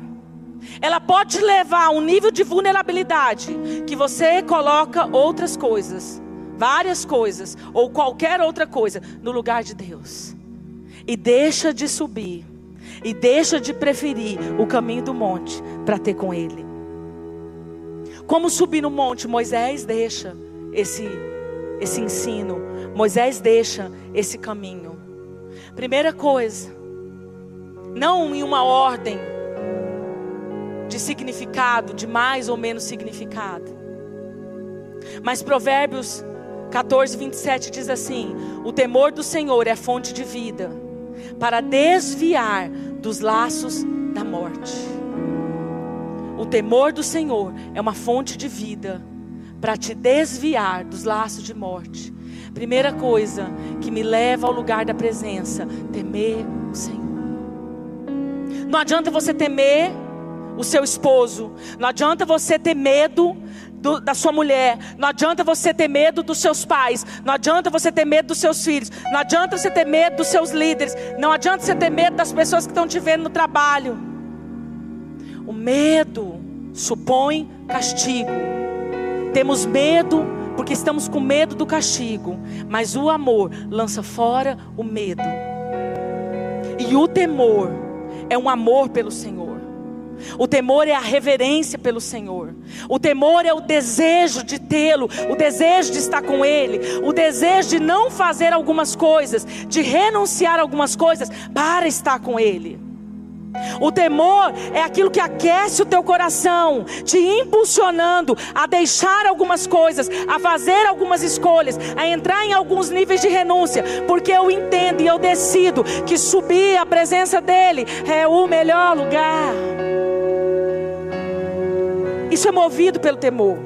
ela pode levar a um nível de vulnerabilidade que você coloca outras coisas, várias coisas, ou qualquer outra coisa, no lugar de Deus. E deixa de subir e deixa de preferir o caminho do monte para ter com Ele. Como subir no monte? Moisés deixa esse, esse ensino, Moisés deixa esse caminho. Primeira coisa, não em uma ordem de significado, de mais ou menos significado, mas Provérbios 14, 27 diz assim: O temor do Senhor é fonte de vida, para desviar dos laços da morte. O temor do Senhor é uma fonte de vida para te desviar dos laços de morte. Primeira coisa que me leva ao lugar da presença, temer o Senhor. Não adianta você temer o seu esposo, não adianta você ter medo do, da sua mulher, não adianta você ter medo dos seus pais, não adianta você ter medo dos seus filhos, não adianta você ter medo dos seus líderes, não adianta você ter medo das pessoas que estão te vendo no trabalho. O medo supõe castigo. Temos medo porque estamos com medo do castigo, mas o amor lança fora o medo. E o temor é um amor pelo Senhor. O temor é a reverência pelo Senhor. O temor é o desejo de tê-lo, o desejo de estar com Ele, o desejo de não fazer algumas coisas, de renunciar algumas coisas para estar com Ele. O temor é aquilo que aquece o teu coração, te impulsionando a deixar algumas coisas, a fazer algumas escolhas, a entrar em alguns níveis de renúncia, porque eu entendo e eu decido que subir à presença dEle é o melhor lugar. Isso é movido pelo temor.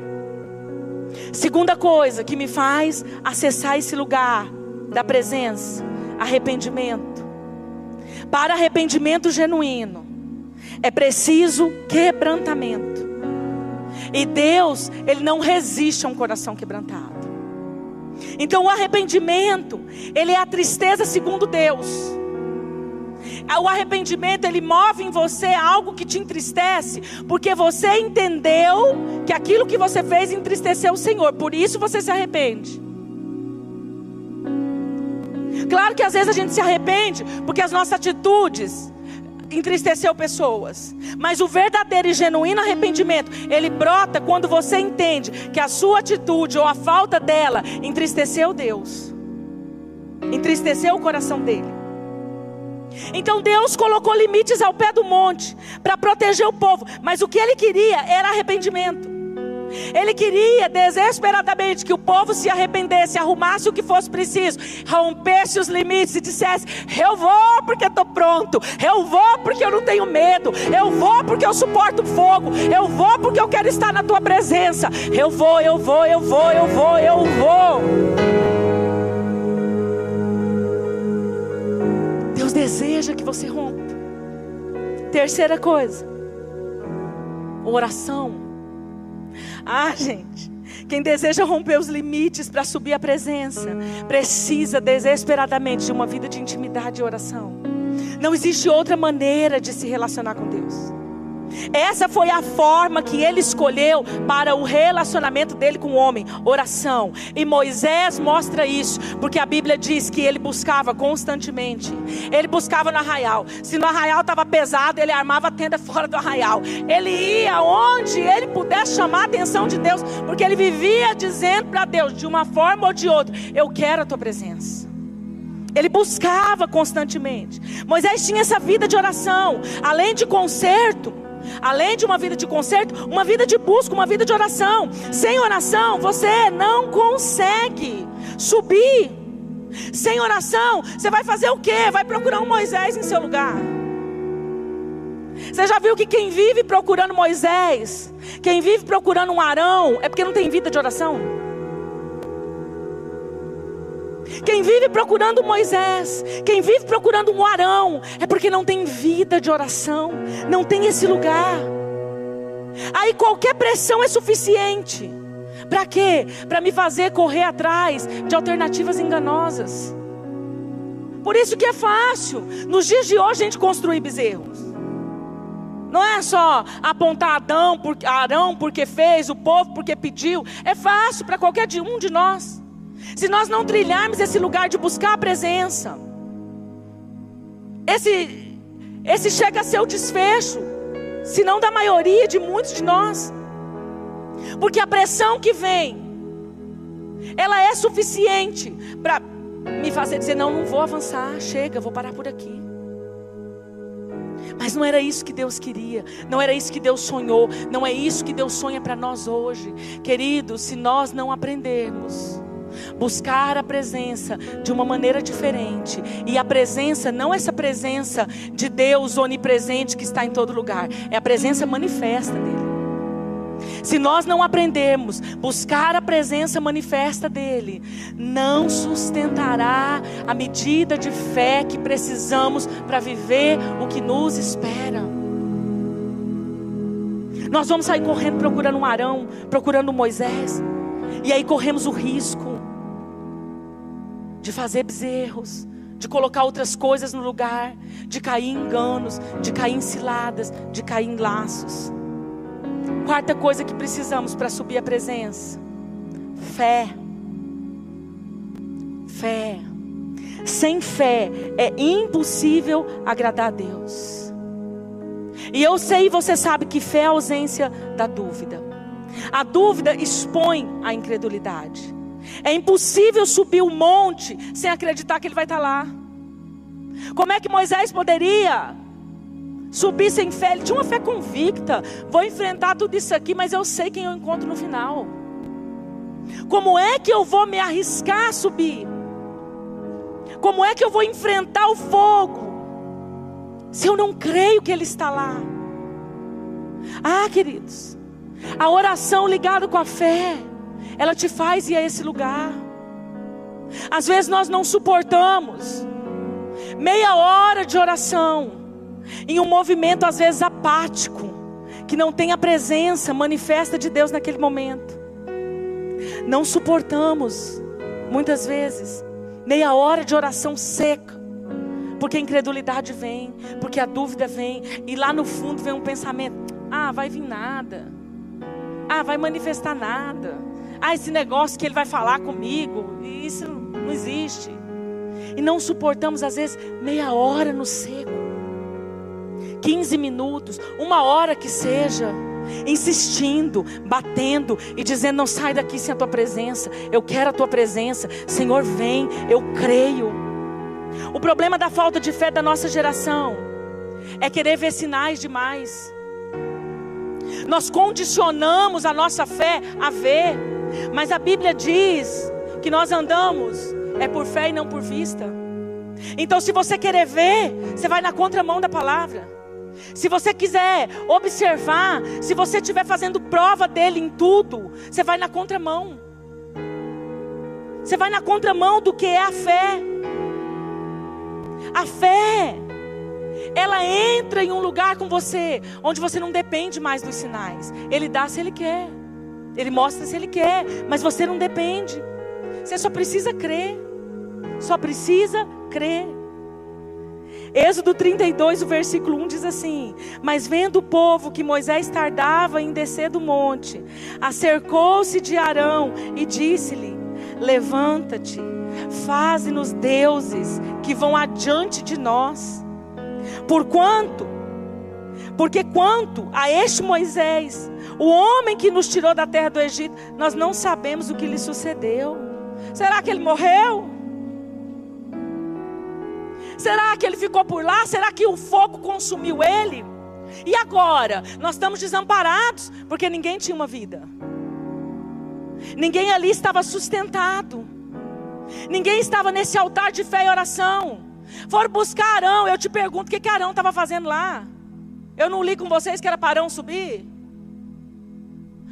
Segunda coisa que me faz acessar esse lugar da presença, arrependimento. Para arrependimento genuíno, é preciso quebrantamento. E Deus, Ele não resiste a um coração quebrantado. Então o arrependimento, ele é a tristeza segundo Deus. O arrependimento, ele move em você algo que te entristece, porque você entendeu que aquilo que você fez entristeceu o Senhor, por isso você se arrepende. Claro que às vezes a gente se arrepende porque as nossas atitudes entristeceu pessoas. Mas o verdadeiro e genuíno arrependimento, ele brota quando você entende que a sua atitude ou a falta dela entristeceu Deus. Entristeceu o coração dele. Então Deus colocou limites ao pé do monte para proteger o povo, mas o que ele queria era arrependimento. Ele queria desesperadamente que o povo se arrependesse, arrumasse o que fosse preciso, rompesse os limites e dissesse: Eu vou porque estou pronto, eu vou porque eu não tenho medo, eu vou porque eu suporto fogo, eu vou porque eu quero estar na tua presença, eu vou, eu vou, eu vou, eu vou, eu vou. Deus deseja que você rompa. Terceira coisa, oração. Ah, gente. Quem deseja romper os limites para subir a presença, precisa desesperadamente de uma vida de intimidade e oração. Não existe outra maneira de se relacionar com Deus. Essa foi a forma que ele escolheu para o relacionamento dele com o homem, oração. E Moisés mostra isso, porque a Bíblia diz que ele buscava constantemente. Ele buscava no arraial. Se no arraial estava pesado, ele armava a tenda fora do arraial. Ele ia onde ele pudesse chamar a atenção de Deus, porque ele vivia dizendo para Deus, de uma forma ou de outra: Eu quero a tua presença. Ele buscava constantemente. Moisés tinha essa vida de oração, além de conserto. Além de uma vida de conserto, uma vida de busca, uma vida de oração. Sem oração, você não consegue subir. Sem oração, você vai fazer o quê? Vai procurar um Moisés em seu lugar. Você já viu que quem vive procurando Moisés, quem vive procurando um Arão, é porque não tem vida de oração? Quem vive procurando Moisés, quem vive procurando um Arão, é porque não tem vida de oração, não tem esse lugar. Aí qualquer pressão é suficiente. Para quê? Para me fazer correr atrás de alternativas enganosas. Por isso que é fácil, nos dias de hoje, a gente construir bezerros. Não é só apontar Adão, Arão porque fez, o povo porque pediu. É fácil para qualquer um de nós. Se nós não trilharmos esse lugar de buscar a presença, esse, esse chega a ser o desfecho, se não da maioria de muitos de nós, porque a pressão que vem, ela é suficiente para me fazer dizer: não, não vou avançar, chega, vou parar por aqui. Mas não era isso que Deus queria, não era isso que Deus sonhou, não é isso que Deus sonha para nós hoje, queridos. Se nós não aprendermos buscar a presença de uma maneira diferente. E a presença não é essa presença de Deus onipresente que está em todo lugar, é a presença manifesta dele. Se nós não aprendermos buscar a presença manifesta dele, não sustentará a medida de fé que precisamos para viver o que nos espera. Nós vamos sair correndo procurando um Arão, procurando um Moisés, e aí corremos o risco de fazer bezerros, de colocar outras coisas no lugar, de cair em enganos, de cair em ciladas, de cair em laços. Quarta coisa que precisamos para subir a presença: fé. Fé. Sem fé é impossível agradar a Deus. E eu sei você sabe que fé é a ausência da dúvida. A dúvida expõe a incredulidade. É impossível subir o monte sem acreditar que ele vai estar lá. Como é que Moisés poderia subir sem fé? Ele tinha uma fé convicta. Vou enfrentar tudo isso aqui, mas eu sei quem eu encontro no final. Como é que eu vou me arriscar a subir? Como é que eu vou enfrentar o fogo? Se eu não creio que Ele está lá. Ah, queridos, a oração ligada com a fé, ela te faz ir a esse lugar. Às vezes nós não suportamos meia hora de oração em um movimento às vezes apático, que não tem a presença manifesta de Deus naquele momento. Não suportamos muitas vezes meia hora de oração seca, porque a incredulidade vem, porque a dúvida vem, e lá no fundo vem um pensamento: ah, vai vir nada, ah, vai manifestar nada, ah, esse negócio que ele vai falar comigo, isso não existe. E não suportamos, às vezes, meia hora no seco, 15 minutos, uma hora que seja insistindo, batendo e dizendo: Não sai daqui sem a tua presença. Eu quero a tua presença. Senhor, vem, eu creio. O problema da falta de fé da nossa geração é querer ver sinais demais. Nós condicionamos a nossa fé a ver, mas a Bíblia diz que nós andamos é por fé e não por vista. Então, se você querer ver, você vai na contramão da palavra. Se você quiser observar, se você estiver fazendo prova dele em tudo, você vai na contramão. Você vai na contramão do que é a fé. A fé, ela entra em um lugar com você, onde você não depende mais dos sinais. Ele dá se ele quer, ele mostra se ele quer, mas você não depende. Você só precisa crer. Só precisa crer. Êxodo 32, o versículo 1 diz assim: Mas vendo o povo que Moisés tardava em descer do monte, acercou-se de Arão e disse-lhe: Levanta-te, faze-nos deuses que vão adiante de nós. Porquanto, porque quanto a este Moisés, o homem que nos tirou da terra do Egito, nós não sabemos o que lhe sucedeu. Será que ele morreu? Será que ele ficou por lá? Será que o fogo consumiu ele? E agora? Nós estamos desamparados porque ninguém tinha uma vida. Ninguém ali estava sustentado. Ninguém estava nesse altar de fé e oração. Foram buscar Arão. Eu te pergunto: o que, que Arão estava fazendo lá? Eu não li com vocês que era para Arão subir?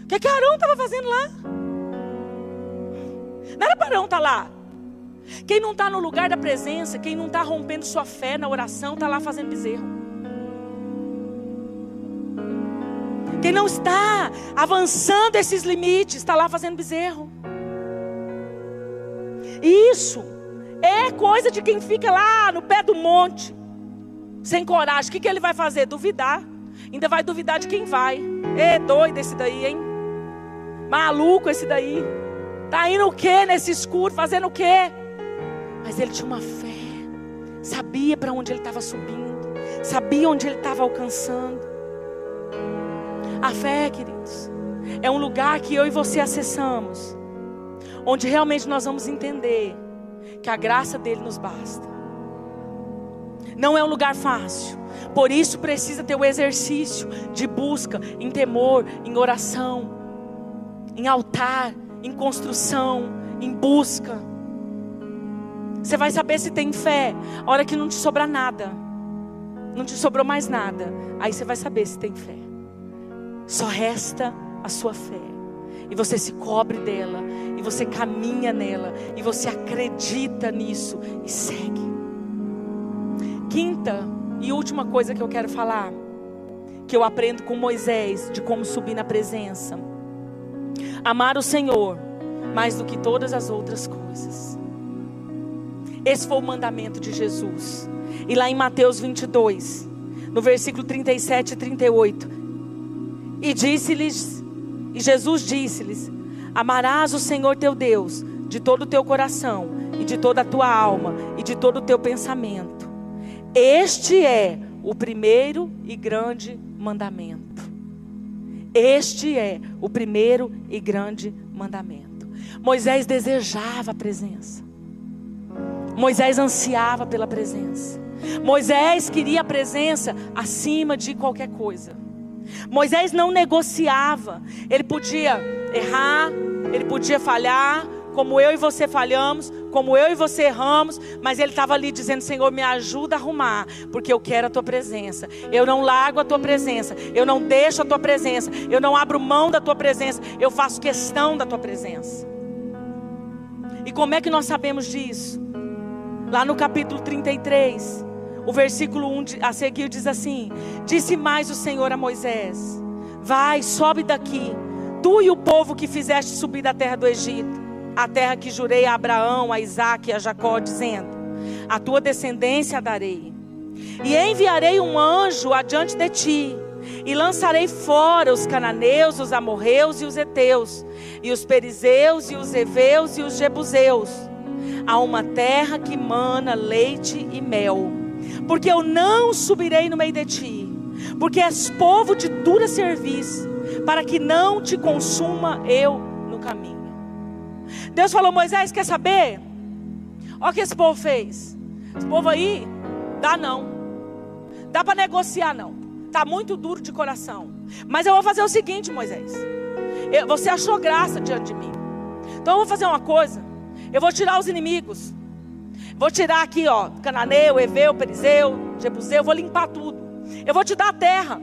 O que, que Arão estava fazendo lá? Não era para Arão estar tá lá. Quem não está no lugar da presença, quem não está rompendo sua fé na oração, está lá fazendo bezerro. Quem não está avançando esses limites, está lá fazendo bezerro. Isso é coisa de quem fica lá no pé do monte, sem coragem. O que, que ele vai fazer? Duvidar. Ainda vai duvidar de quem vai. É doido esse daí, hein? Maluco esse daí. Tá indo o quê nesse escuro? Fazendo o quê? Mas ele tinha uma fé, sabia para onde ele estava subindo, sabia onde ele estava alcançando. A fé, queridos, é um lugar que eu e você acessamos, onde realmente nós vamos entender que a graça dele nos basta. Não é um lugar fácil, por isso precisa ter o exercício de busca em temor, em oração, em altar, em construção, em busca. Você vai saber se tem fé. A hora que não te sobrar nada. Não te sobrou mais nada. Aí você vai saber se tem fé. Só resta a sua fé. E você se cobre dela. E você caminha nela. E você acredita nisso. E segue. Quinta e última coisa que eu quero falar. Que eu aprendo com Moisés. De como subir na presença. Amar o Senhor mais do que todas as outras coisas. Esse foi o mandamento de Jesus. E lá em Mateus 22, no versículo 37 e 38, e disse-lhes, e Jesus disse-lhes: Amarás o Senhor teu Deus de todo o teu coração, e de toda a tua alma, e de todo o teu pensamento. Este é o primeiro e grande mandamento. Este é o primeiro e grande mandamento. Moisés desejava a presença. Moisés ansiava pela presença. Moisés queria a presença acima de qualquer coisa. Moisés não negociava. Ele podia errar, ele podia falhar, como eu e você falhamos, como eu e você erramos, mas ele estava ali dizendo: Senhor, me ajuda a arrumar, porque eu quero a tua presença. Eu não largo a tua presença, eu não deixo a tua presença, eu não abro mão da tua presença, eu faço questão da tua presença. E como é que nós sabemos disso? Lá no capítulo 33, o versículo 1 a seguir diz assim: Disse mais o Senhor a Moisés: Vai, sobe daqui, tu e o povo que fizeste subir da terra do Egito a terra que jurei a Abraão, a Isaac e a Jacó, dizendo: A tua descendência darei. E enviarei um anjo adiante de ti, e lançarei fora os cananeus, os amorreus e os heteus, e os perizeus e os heveus e os jebuseus, a uma terra que mana leite e mel. Porque eu não subirei no meio de ti, porque és povo de dura serviço, para que não te consuma eu no caminho. Deus falou: Moisés, quer saber? Olha o que esse povo fez. Esse povo aí, dá não. Dá para negociar não. Está muito duro de coração. Mas eu vou fazer o seguinte, Moisés. Eu, você achou graça diante de mim. Então eu vou fazer uma coisa. Eu vou tirar os inimigos. Vou tirar aqui, ó, Cananeu, Eveu, Perizeu, Jebuseu, vou limpar tudo. Eu vou te dar a terra.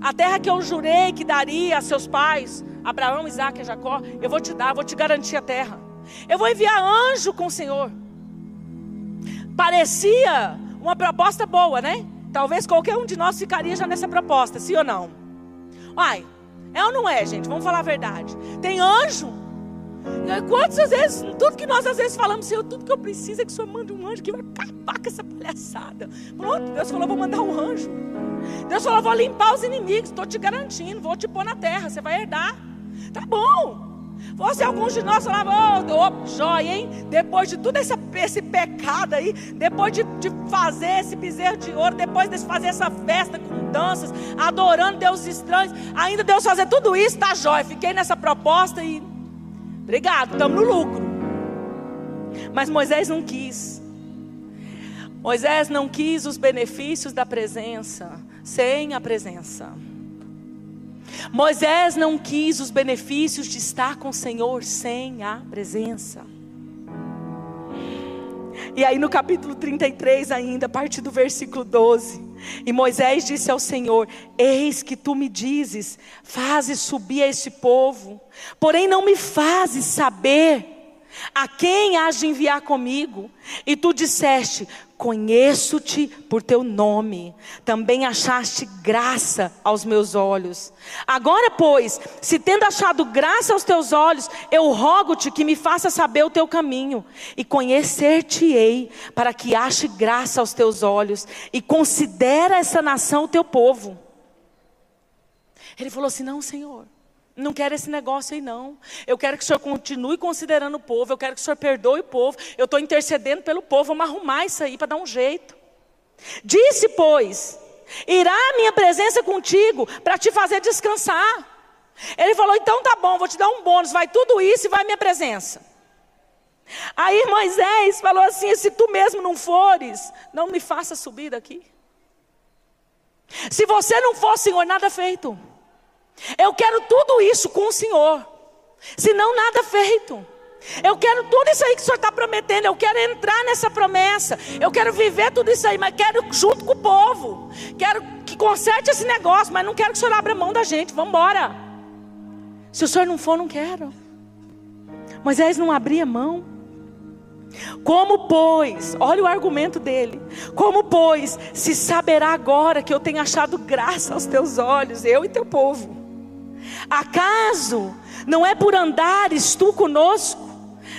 A terra que eu jurei que daria a seus pais, Abraão, Isaac e Jacó, eu vou te dar, vou te garantir a terra. Eu vou enviar anjo com o Senhor. Parecia uma proposta boa, né? Talvez qualquer um de nós ficaria já nessa proposta, sim ou não? Ai, é ou não é, gente? Vamos falar a verdade. Tem anjo. Quantas vezes, tudo que nós às vezes falamos, Senhor, tudo que eu preciso é que o Senhor mande um anjo que vai acabar com essa palhaçada. Pronto, Deus falou, vou mandar um anjo. Deus falou, vou limpar os inimigos, estou te garantindo, vou te pôr na terra, você vai herdar. Tá bom. Fosse alguns de nós falavam, oh, joia, hein? Depois de tudo esse, esse pecado aí, depois de, de fazer esse bezerro de ouro, depois de fazer essa festa com danças, adorando Deus estranhos, ainda Deus fazer tudo isso, tá jóia. Fiquei nessa proposta e. Obrigado, estamos no lucro. Mas Moisés não quis. Moisés não quis os benefícios da presença sem a presença. Moisés não quis os benefícios de estar com o Senhor sem a presença. E aí no capítulo 33 ainda, a partir do versículo 12, e Moisés disse ao Senhor: Eis que tu me dizes, fazes subir a este povo, porém não me fazes saber a quem has de enviar comigo? E tu disseste: Conheço-te por teu nome, também achaste graça aos meus olhos. Agora, pois, se tendo achado graça aos teus olhos, eu rogo-te que me faça saber o teu caminho, e conhecer-te-ei, para que ache graça aos teus olhos, e considera essa nação o teu povo. Ele falou assim: Não, Senhor. Não quero esse negócio aí, não. Eu quero que o senhor continue considerando o povo. Eu quero que o senhor perdoe o povo. Eu estou intercedendo pelo povo. Vamos arrumar isso aí para dar um jeito. Disse, pois: Irá a minha presença contigo para te fazer descansar. Ele falou: Então tá bom, vou te dar um bônus. Vai tudo isso e vai minha presença. Aí Moisés falou assim: Se tu mesmo não fores, não me faça subir daqui. Se você não for, Senhor, nada feito. Eu quero tudo isso com o Senhor, senão nada feito. Eu quero tudo isso aí que o Senhor está prometendo. Eu quero entrar nessa promessa. Eu quero viver tudo isso aí, mas quero junto com o povo. Quero que conserte esse negócio, mas não quero que o Senhor abra mão da gente. Vamos embora. Se o Senhor não for, não quero. Moisés não abria mão. Como, pois, olha o argumento dele: como, pois, se saberá agora que eu tenho achado graça aos teus olhos, eu e teu povo? Acaso não é por andares tu conosco,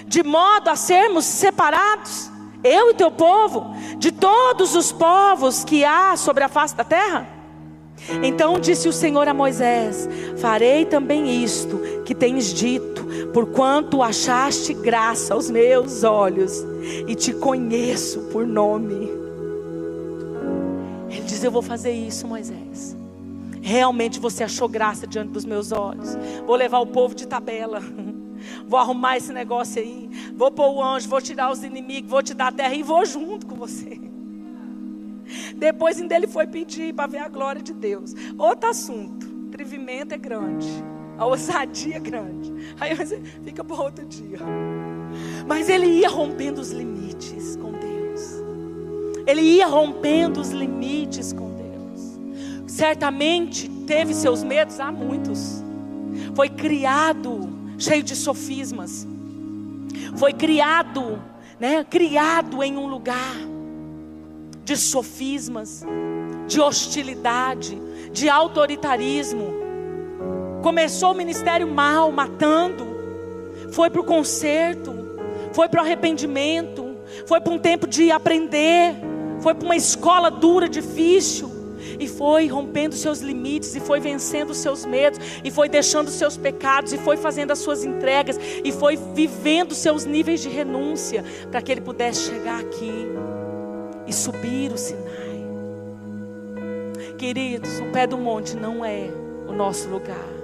de modo a sermos separados, eu e teu povo, de todos os povos que há sobre a face da terra? Então disse o Senhor a Moisés: Farei também isto que tens dito, porquanto achaste graça aos meus olhos e te conheço por nome. Ele diz: Eu vou fazer isso, Moisés. Realmente você achou graça diante dos meus olhos. Vou levar o povo de tabela. Vou arrumar esse negócio aí. Vou pôr o anjo, vou tirar os inimigos, vou te dar a terra e vou junto com você. Depois ainda ele foi pedir para ver a glória de Deus. Outro assunto. O atrevimento é grande. A ousadia é grande. Aí você fica para outro dia. Mas ele ia rompendo os limites com Deus. Ele ia rompendo os limites com Deus. Certamente teve seus medos, há muitos. Foi criado cheio de sofismas. Foi criado, né, criado em um lugar de sofismas, de hostilidade, de autoritarismo. Começou o ministério mal, matando. Foi para o conserto, foi para o arrependimento, foi para um tempo de aprender, foi para uma escola dura, difícil e foi rompendo seus limites, e foi vencendo seus medos, e foi deixando seus pecados, e foi fazendo as suas entregas, e foi vivendo seus níveis de renúncia, para que ele pudesse chegar aqui e subir o Sinai. Queridos, o pé do monte não é o nosso lugar.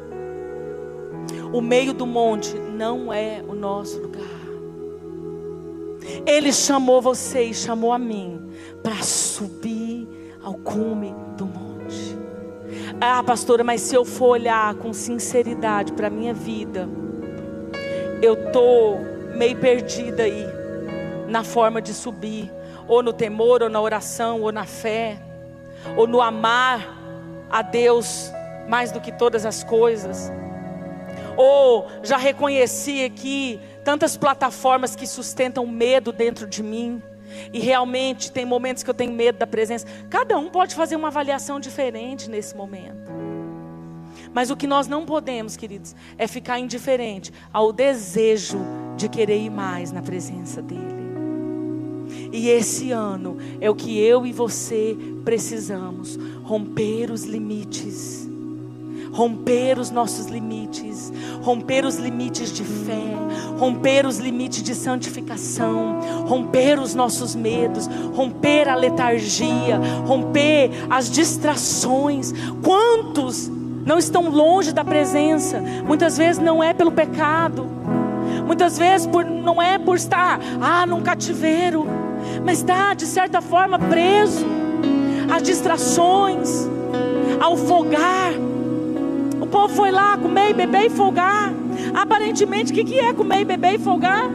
O meio do monte não é o nosso lugar. Ele chamou você e chamou a mim para subir ao cume do monte. Ah, pastora, mas se eu for olhar com sinceridade para a minha vida, eu tô meio perdida aí na forma de subir, ou no temor, ou na oração, ou na fé, ou no amar a Deus mais do que todas as coisas. Ou já reconheci aqui tantas plataformas que sustentam medo dentro de mim. E realmente tem momentos que eu tenho medo da presença. Cada um pode fazer uma avaliação diferente nesse momento. Mas o que nós não podemos, queridos, é ficar indiferente ao desejo de querer ir mais na presença dEle. E esse ano é o que eu e você precisamos romper os limites romper os nossos limites, romper os limites de fé, romper os limites de santificação, romper os nossos medos, romper a letargia, romper as distrações. Quantos não estão longe da presença? Muitas vezes não é pelo pecado, muitas vezes por, não é por estar ah, num cativeiro, mas está de certa forma preso às distrações, ao fogar povo foi lá comer e beber e folgar. Aparentemente, o que, que é comer e beber e folgar?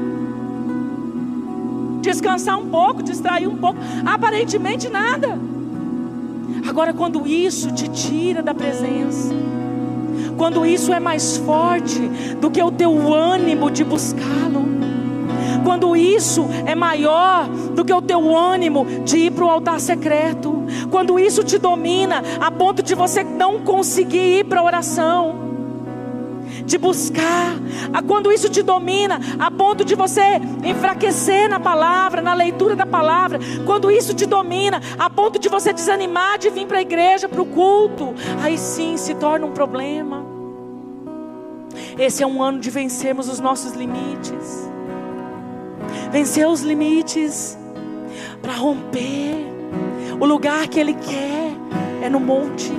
Descansar um pouco, distrair um pouco. Aparentemente nada. Agora, quando isso te tira da presença, quando isso é mais forte do que o teu ânimo de buscá-lo, quando isso é maior do que o teu ânimo de ir para o altar secreto, quando isso te domina a ponto de você não conseguir ir para a oração, de buscar, quando isso te domina a ponto de você enfraquecer na palavra, na leitura da palavra, quando isso te domina a ponto de você desanimar de vir para a igreja, para o culto, aí sim se torna um problema. Esse é um ano de vencermos os nossos limites vencer os limites, para romper. O lugar que Ele quer é no monte,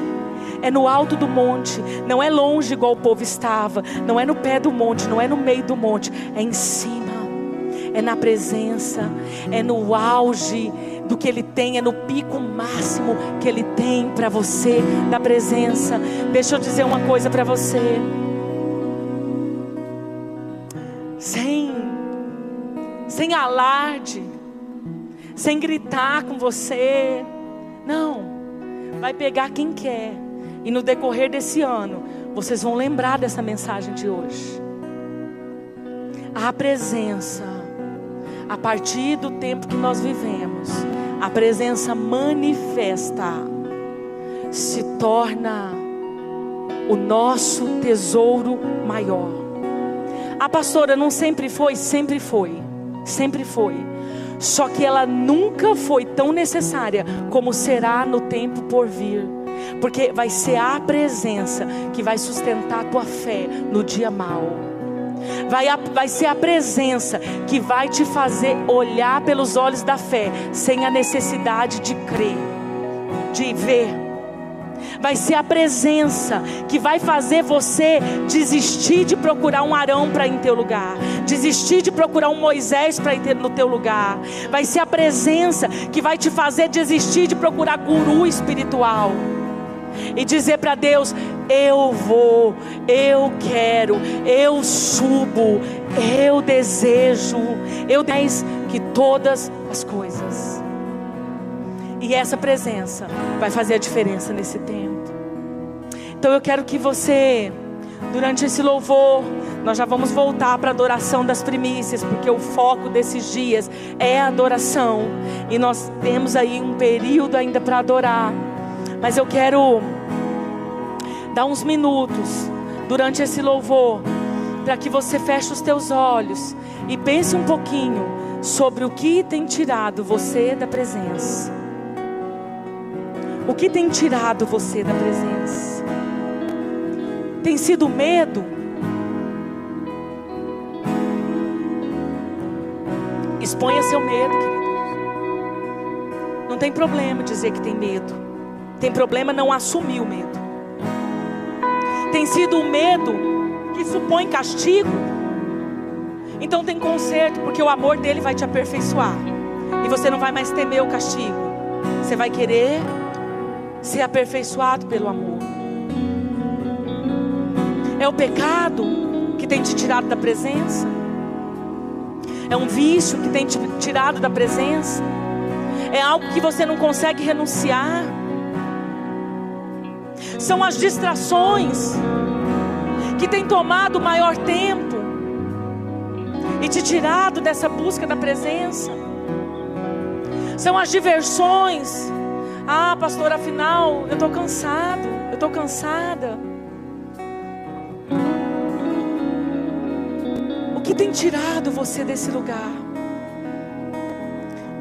é no alto do monte, não é longe igual o povo estava, não é no pé do monte, não é no meio do monte, é em cima, é na presença, é no auge do que Ele tem, é no pico máximo que Ele tem para você, da presença. Deixa eu dizer uma coisa para você. Sem sem alarde, sem gritar com você. Não, vai pegar quem quer. E no decorrer desse ano, vocês vão lembrar dessa mensagem de hoje. A presença, a partir do tempo que nós vivemos, a presença manifesta se torna o nosso tesouro maior. A pastora não sempre foi, sempre foi sempre foi. Só que ela nunca foi tão necessária como será no tempo por vir. Porque vai ser a presença que vai sustentar a tua fé no dia mau. Vai, vai ser a presença que vai te fazer olhar pelos olhos da fé, sem a necessidade de crer. de ver. Vai ser a presença que vai fazer você desistir de procurar um Arão para ir em teu lugar, desistir de procurar um Moisés para ir no teu lugar. Vai ser a presença que vai te fazer desistir de procurar guru espiritual e dizer para Deus: Eu vou, eu quero, eu subo, eu desejo, eu mais que todas as coisas. E essa presença vai fazer a diferença nesse tempo. Então eu quero que você, durante esse louvor, nós já vamos voltar para a adoração das primícias, porque o foco desses dias é a adoração. E nós temos aí um período ainda para adorar. Mas eu quero dar uns minutos durante esse louvor para que você feche os teus olhos e pense um pouquinho sobre o que tem tirado você da presença. O que tem tirado você da presença? Tem sido medo? Exponha seu medo, querido. Não tem problema dizer que tem medo. Tem problema não assumir o medo. Tem sido o medo que supõe castigo. Então tem conserto, porque o amor dele vai te aperfeiçoar. E você não vai mais temer o castigo. Você vai querer ser aperfeiçoado pelo amor. É o pecado que tem te tirado da presença. É um vício que tem te tirado da presença. É algo que você não consegue renunciar são as distrações que têm tomado maior tempo e te tirado dessa busca da presença. São as diversões. Ah, pastor, afinal, eu estou cansado, eu estou cansada. O que tem tirado você desse lugar?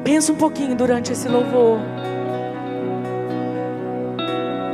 Pensa um pouquinho durante esse louvor.